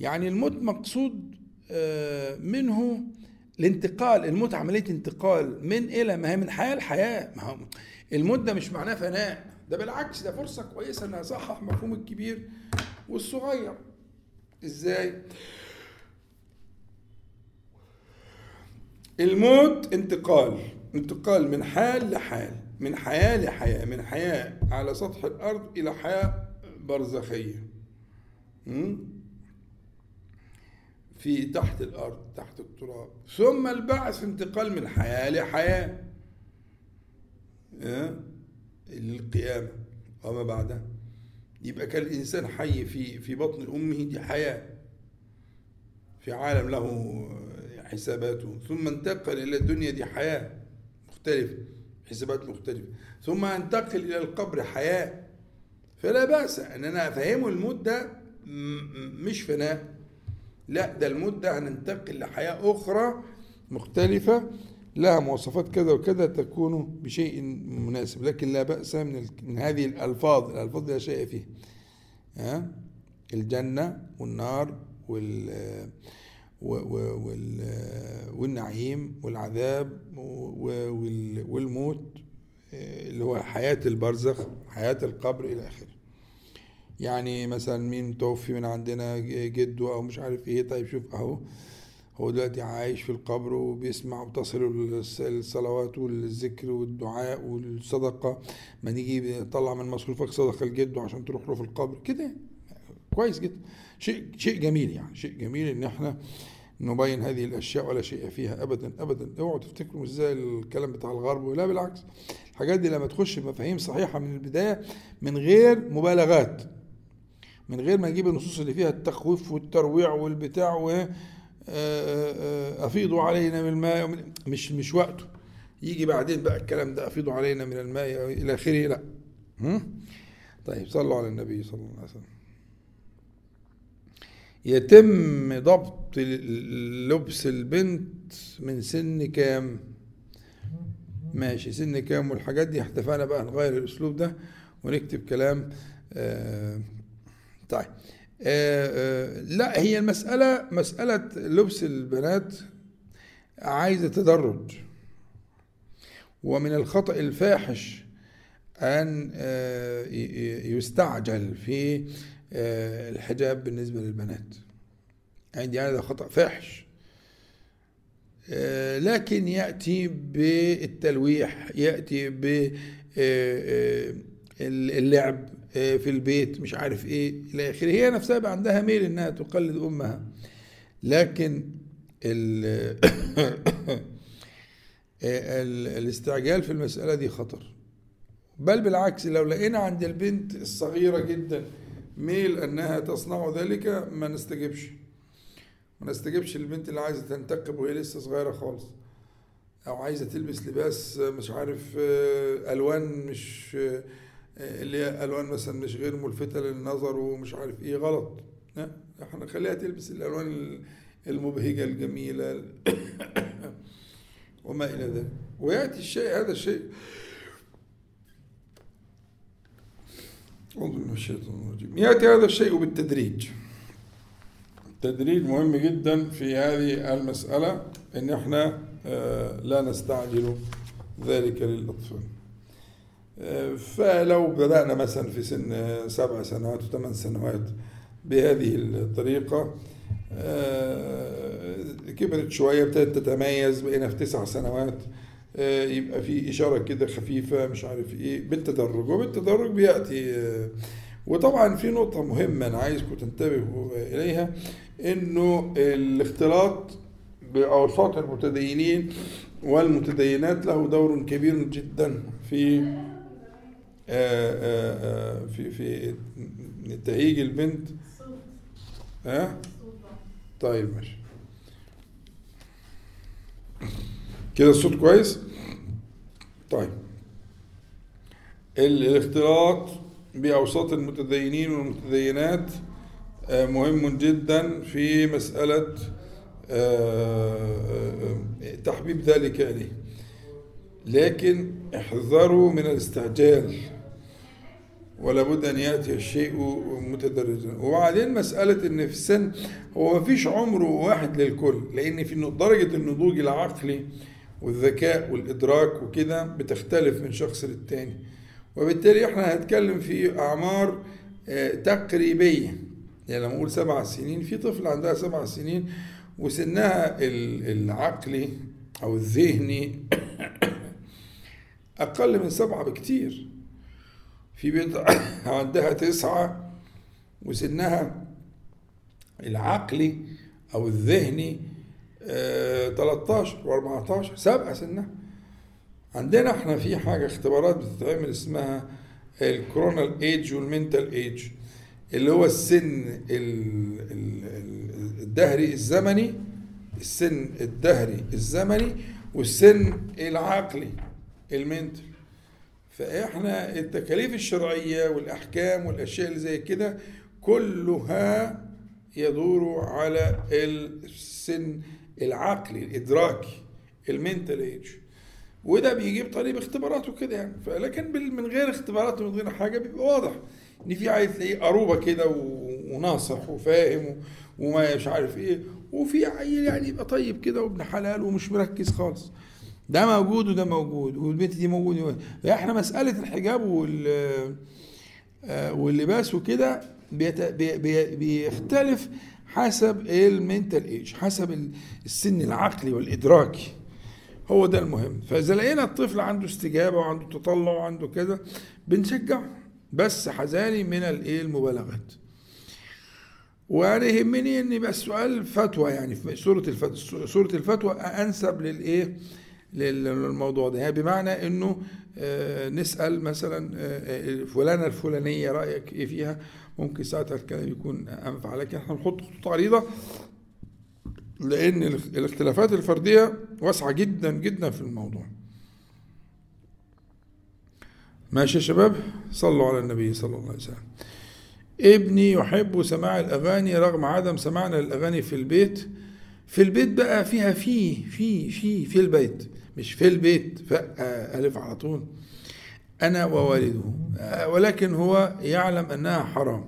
يعني الموت مقصود آه، منه الانتقال. الموت عملية انتقال من إلى ما هي من حياة لحياة. ما هو الموت ده مش معناه فناء. ده بالعكس ده فرصة كويسة ان اصحح مفهوم الكبير والصغير. إزاي؟ الموت انتقال. انتقال من حال لحال. من حياة لحياة من حياة على سطح الأرض إلى حياة برزخية. في تحت الأرض تحت التراب. ثم البعث انتقال من حياة لحياة. للقيامة. وما بعدها؟ يبقى كان الإنسان حي في في بطن أمه دي حياة. في عالم له حساباته. ثم انتقل إلى الدنيا دي حياة. مختلفة حسابات مختلفة. ثم أنتقل إلى القبر حياة. فلا بأس أن أنا أفهمه الموت ده مش فناء. لا ده الموت ده هننتقل لحياة أخرى مختلفة. لها مواصفات كذا وكذا تكون بشيء مناسب لكن لا بأس من, من هذه الألفاظ. الألفاظ لا شيء فيها. ها؟ الجنة والنار وال والنعيم والعذاب والموت اللي هو حياة البرزخ حياة القبر إلى آخره. يعني مثلا مين توفي من عندنا جده أو مش عارف إيه طيب شوف أهو هو دلوقتي عايش في القبر وبيسمع وتصل الصلوات والذكر والدعاء والصدقة. ما نيجي نطلع من مصروفك صدقة لجده عشان تروح له في القبر. كده كويس جدا. شيء شيء جميل يعني شيء جميل إن إحنا نبين هذه الأشياء ولا شيء فيها ابدا ابدا. اوعوا تفتكروا مش زي الكلام بتاع الغرب لا بالعكس. الحاجات دي لما تخش بمفاهيم صحيحة من البداية من غير مبالغات من غير ما نجيب النصوص اللي فيها التخويف والترويع والبتاع و آه، آه، افيضوا علينا من الماء مش مش وقته. يجي بعدين بقى الكلام ده افيضوا علينا من الماء إلى آخره. لا؟ طيب صلوا على النبي صلى الله عليه وسلم. يتم ضبط لبس البنت من سن كام؟ ماشي سن كام والحاجات دي اتفقنا بقى نغير الأسلوب ده ونكتب كلام. آه طيب. آه آه لا هي المسألة مسألة لبس البنات عايزة تدرج. ومن الخطأ الفاحش أن آه يستعجل في الحجاب بالنسبة للبنات. عندي هذا خطأ فاحش. آه، لكن يأتي بالتلويح يأتي باللعب آه، في البيت مش عارف إيه إلى آخره. هي نفسها عندها ميل إنها تقلد أمها. لكن ال الاستعجال في المسألة دي خطر. بل بالعكس لو لقينا عند البنت الصغيرة جدا ميل أنها تصنع ذلك ما نستجبش ما نستجبش للبنت اللي عايزة تنتقب وهي لسه صغيرة خالص. أو عايزة تلبس لباس مش عارف آه، ألوان مش آه، اللي هي ألوان مثلا مش غير ملفتة للنظر ومش عارف إيه غلط. إحنا خليها تلبس الألوان المبهجة الجميلة. وما إلى ذلك. ويأتي الشيء هذا الشيء أعوذ من الشيطان الرجيم. يأتي هذا الشيء بالتدريج. التدريج مهم جدا في هذه المسألة إن إحنا آه، لا نستعجل ذلك للأطفال. آه، فلو بدأنا مثلا في سن سبع سنوات وثمان سنوات بهذه الطريقة آه، كبرت شوية ابتدت تتميز بقينا في تسع سنوات آه، يبقى في إشارة كده خفيفة مش عارف إيه بالتدرج. وبالتدرج بيأتي آه، وطبعا في نقطة مهمة أنا عايزكم تنتبهوا إليها إنه الاختلاط بأوساط المتدينين والمتدينات له دور كبير جدا في آه، في في تهيج البنت. ها؟ طيب ماشي. كده الصوت كويس؟ طيب. الاختلاط بأوساط المتدينين والمتدينات آه، مهم جدا في مسألة آه، آه، تحبيب ذلك إليه. لكن احذروا من الاستعجال ولا بد أن يأتي الشيء متدرجا. وبعدين مسألة ان في السن هو ما فيش عمر واحد للكل لأن في درجة النضوج العقلي والذكاء والإدراك وكده بتختلف من شخص للتاني. وبالتالي إحنا هنتكلم في أعمار آه، تقريبية. يعني لما أقول سبع سنين في طفل عندها سبع سنين وسنها العقلي أو الذهني أقل من سبعة بكتير. في بنت عندها تسعة وسنها العقلي أو الذهني 13 و14 سابقه سنها عندنا إحنا في حاجة اختبارات بتتعمل اسمها ال chronological age وال mental age اللي هو السن الدهري الزمني السن الدهري الزمني والسن العقلي المنتال فاحنا التكاليف الشرعية والأحكام والأشياء اللي زي كده كلها يدور على السن العقلي الإدراكي المنتال ايج وده بيجي بطريقه اختبارات وكده يعني. لكن من غير اختبارات ومن غير حاجة بيبقى واضح إن في عيل تلاقيه قروبة كده وناصح وفاهم وما مش عارف إيه. وفي عيل يعني يبقى طيب كده وابن حلال ومش مركز خالص. ده موجود وده موجود والبنت دي موجود فاحنا مسألة الحجاب وال آه، واللباس وكده بيختلف حسب المنتال ايج حسب السن العقلي والإدراكي. هو ده المهم. فإذا لقينا الطفل عنده استجابة وعنده تطلع وعنده كذا بنشجعه. بس حذاري من الايه المبالغات. وأنا يهمني إن يبقى السؤال فتوى يعني في سوره الفتوى سوره الفتوى أنسب للايه للموضوع ده. يعني بمعنى إنه آه، نسأل مثلا آه، فلانة الفلانية رأيك إيه فيها؟ ممكن ساعتها الكلام يكون أنفع لكن إحنا نحط خطوط عريضة لأن الاختلافات الفردية واسعة جدا جدا في الموضوع. ماشي يا شباب؟ صلوا على النبي صلى الله عليه وسلم. ابني يحب سماع الأغاني رغم عدم سماعنا للأغاني في البيت. في البيت بقى فيها في في في في البيت مش في البيت فألف على طول. أنا ووالده. ولكن هو يعلم أنها حرام.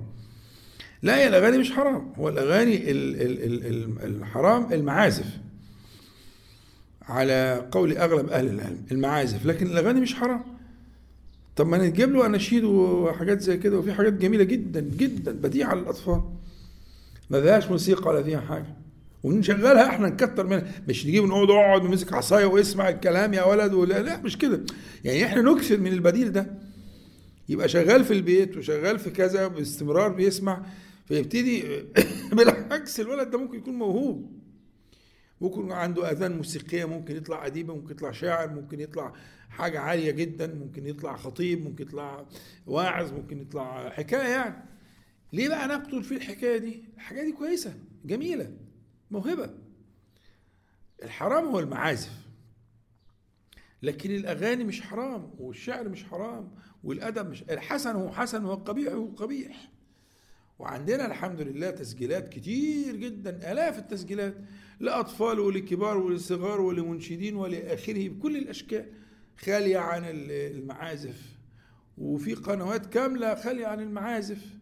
لا هي الأغاني مش حرام. هو الأغاني الحرام المعازف. على قول أغلب أهل العلم المعازف. لكن الأغاني مش حرام. طب ما نجيب له أناشيد وحاجات زي كده وفي حاجات جميلة جدا جدا بديعه للأطفال. ما فيهاش موسيقى ولا فيها حاجة. ونشغلها إحنا نكتر منها. مش نجيب نقعد اقعد ونمسك عصاية واسمع الكلام يا ولد ولا لا مش كده. يعني إحنا نكثر من البديل ده. يبقى شغال في البيت وشغال في كذا باستمرار بيسمع فيبتدي بالعكس الولد ده ممكن يكون موهوب. ممكن عنده أذان موسيقية ممكن يطلع اديبه ممكن يطلع شاعر ممكن يطلع حاجة عالية جدا ممكن يطلع خطيب ممكن يطلع واعظ ممكن يطلع حكاية يعني. ليه بقى نقتل في الحكاية دي؟ الحكاية دي كويسة جميلة. موهبة. الحرام هو المعازف. لكن الأغاني مش حرام والشعر مش حرام والأدب مش الحسن هو حسن والقبيح هو قبيح. وعندنا الحمد لله تسجيلات كتير جدا آلاف التسجيلات لأطفال ولكبار ولصغار ولمنشدين ولآخره بكل الأشكال. خالية عن المعازف. وفي قنوات كاملة خالية عن المعازف.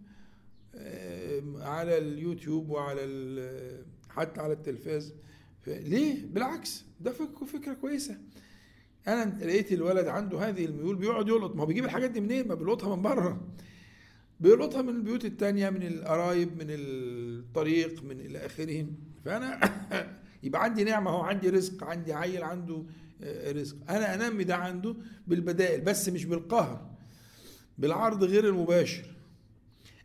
آه، على اليوتيوب وعلى حتى على التلفاز. ليه؟ بالعكس ده فكرة كويسة. أنا لقيت الولد عنده هذه الميول بيقعد يلقط. ما هو بيجيب الحاجات دي منين؟ ما بيلقطها من بره. بيلقطها من البيوت التانية من القرايب من الطريق من إلى آخره. فأنا يبقى عندي نعمة هو عندي رزق عندي عيل عنده آه، رزق. أنا أنمي ده عنده بالبدائل بس مش بالقهر. بالعرض غير المباشر.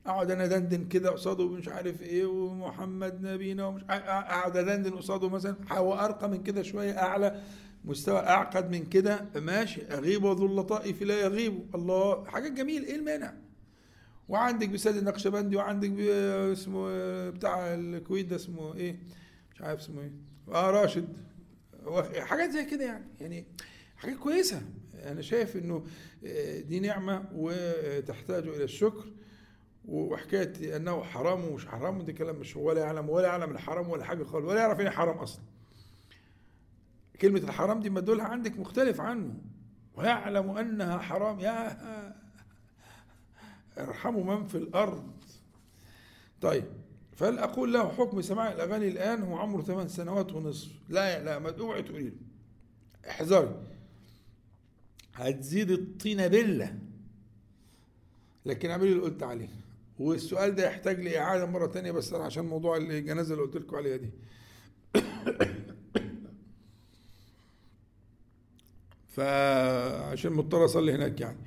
أقعد أنا دندن كده قصاده مش عارف إيه ومحمد نبينا ومش أقعد أدندن قصاده مثلا وارقى من كده شوية أعلى مستوى أعقد من كده ماشي أغيب وذو اللطائف لا يغيب الله حاجات جميل إيه المانع؟ وعندك بساد النقشبندي وعندك اسمه بتاع الكويت ده اسمه إيه؟ مش عارف اسمه إيه آه راشد حاجات زي كده يعني يعني حاجات كويسة. أنا شايف إنه آه، دي نعمة وتحتاج إلى الشكر. وحكاية إنه حرام ومش حرام ده كلام مش ولا يعلم ولا يعلم الحرام ولا حاجة خالص ولا يعرف إيه حرام أصلا. كلمة الحرام دي مدلولها عندك مختلف عنه. ويعلم أنها حرام. يا ارحموا من في الأرض. طيب فهل أقول له حكم سماع الأغاني الآن؟ هو عمره ثمان سنوات ونصف. لا لا ما اوعي تقولي له. احذري. هتزيد الطينة بلة. لكن اعملي اللي قلت عليه. والسؤال ده يحتاج لإعادة مرة تانية بس أنا عشان موضوع الجنازة اللي قلت لكم عليها دي. فعشان مضطر أصلي هناك يعني.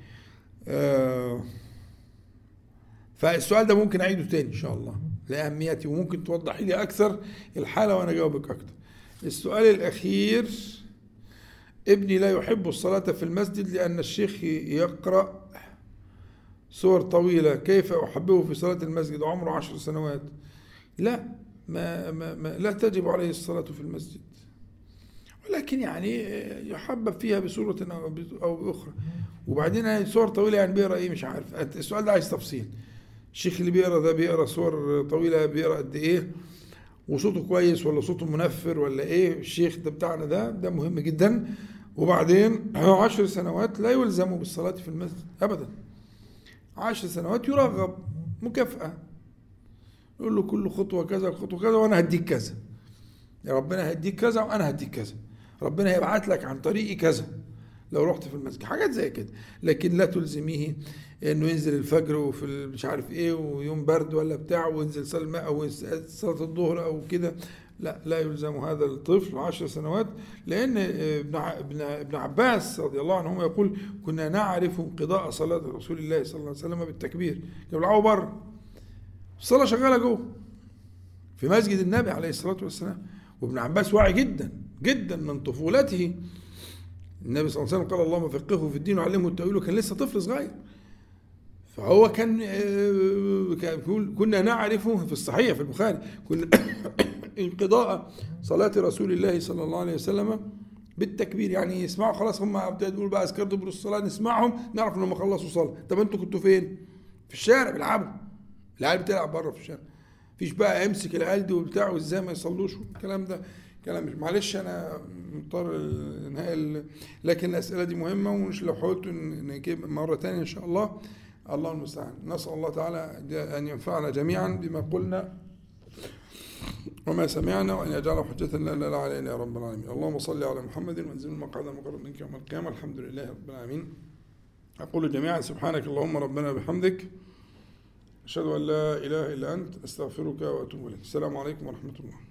آه فالسؤال ده ممكن أعيده تاني إن شاء الله لاهميته وممكن توضحي لي أكثر الحالة وأنا أجاوبك أكثر السؤال الأخير ابني لا يحب الصلاة في المسجد لأن الشيخ يقرأ سور طويلة كيف أحببه في صلاة المسجد وعمره عشر سنوات. لا ما, ما, ما لا تجب عليه الصلاة في المسجد. ولكن يعني يحبب فيها بصورة أو بأخرى. وبعدين صور طويلة يعني بيقرأ إيه؟ مش عارف. السؤال ده عايز تفصيل. الشيخ اللي بيقرأ ده بيقرأ صور طويلة بيقرأ قد إيه؟ وصوته كويس ولا صوته منفر ولا إيه؟ الشيخ ده بتاعنا ده ده مهم جدا. وبعدين هو عشر سنوات لا يلزم بالصلاة في المسجد أبدا. عشر سنوات يرغب مكافأة. يقول له كل خطوة كذا خطوة كذا وأنا هديك كذا. يا ربنا هديك كذا وأنا هديك كذا. ربنا هيبعت لك عن طريقي كذا. لو رحت في المسجد حاجات زي كده. لكن لا تلزميه إنه ينزل الفجر وفي مش عارف إيه ويوم برد ولا بتاع وينزل الماء أو صلاة الظهر أو كده. لا لا يلزم هذا الطفل عشر سنوات لأن ابن ابن عباس رضي الله عنهما يقول كنا نعرف انقضاء صلاة رسول الله صلى الله عليه وسلم بالتكبير كانوا بيلعبوا بره الصلاه شغالة جوه في مسجد النبي عليه الصلاة والسلام. وابن عباس واعي جدا جدا من طفولته. النبي صلى الله عليه وسلم قال اللهم فقهه في الدين وعلمه التأويل. وكان لسه طفل صغير. فهو كان آه، كنا نعرفه في الصحيح في البخاري. كنا انقضاء صلاة رسول الله صلى الله عليه وسلم بالتكبير. يعني يسمعوا خلاص هم يقولوا بقى اذكار دبر الصلاة نسمعهم نعرف انهم خلصوا صلاة. طب أنتوا كنتوا فين؟ في الشارع بيلعبوا. العيال بتلعب بره في الشارع. مفيش بقى امسك العيال دي وبتاع وازاي ما يصلوش الكلام ده؟ كلام مش معلش أنا مضطر انهاء لكن الأسئلة دي مهمة ومش لو حاولت نجيب مرة ثانية إن شاء الله. الله المستعان. نسأل الله تعالى أن ينفعنا جميعا بما قلنا وما سمعنا وأن يجعله حجة لنا لا علينا يا رب العالمين. اللهم صل على محمد وانزل المقعد المقرب منك يوم القيامة. الحمد لله رب العالمين. أقول جميعا سبحانك اللهم ربنا بحمدك. أشهد أن لا إله إلا أنت. أستغفرك وأتوب إليك. السلام عليكم ورحمة الله.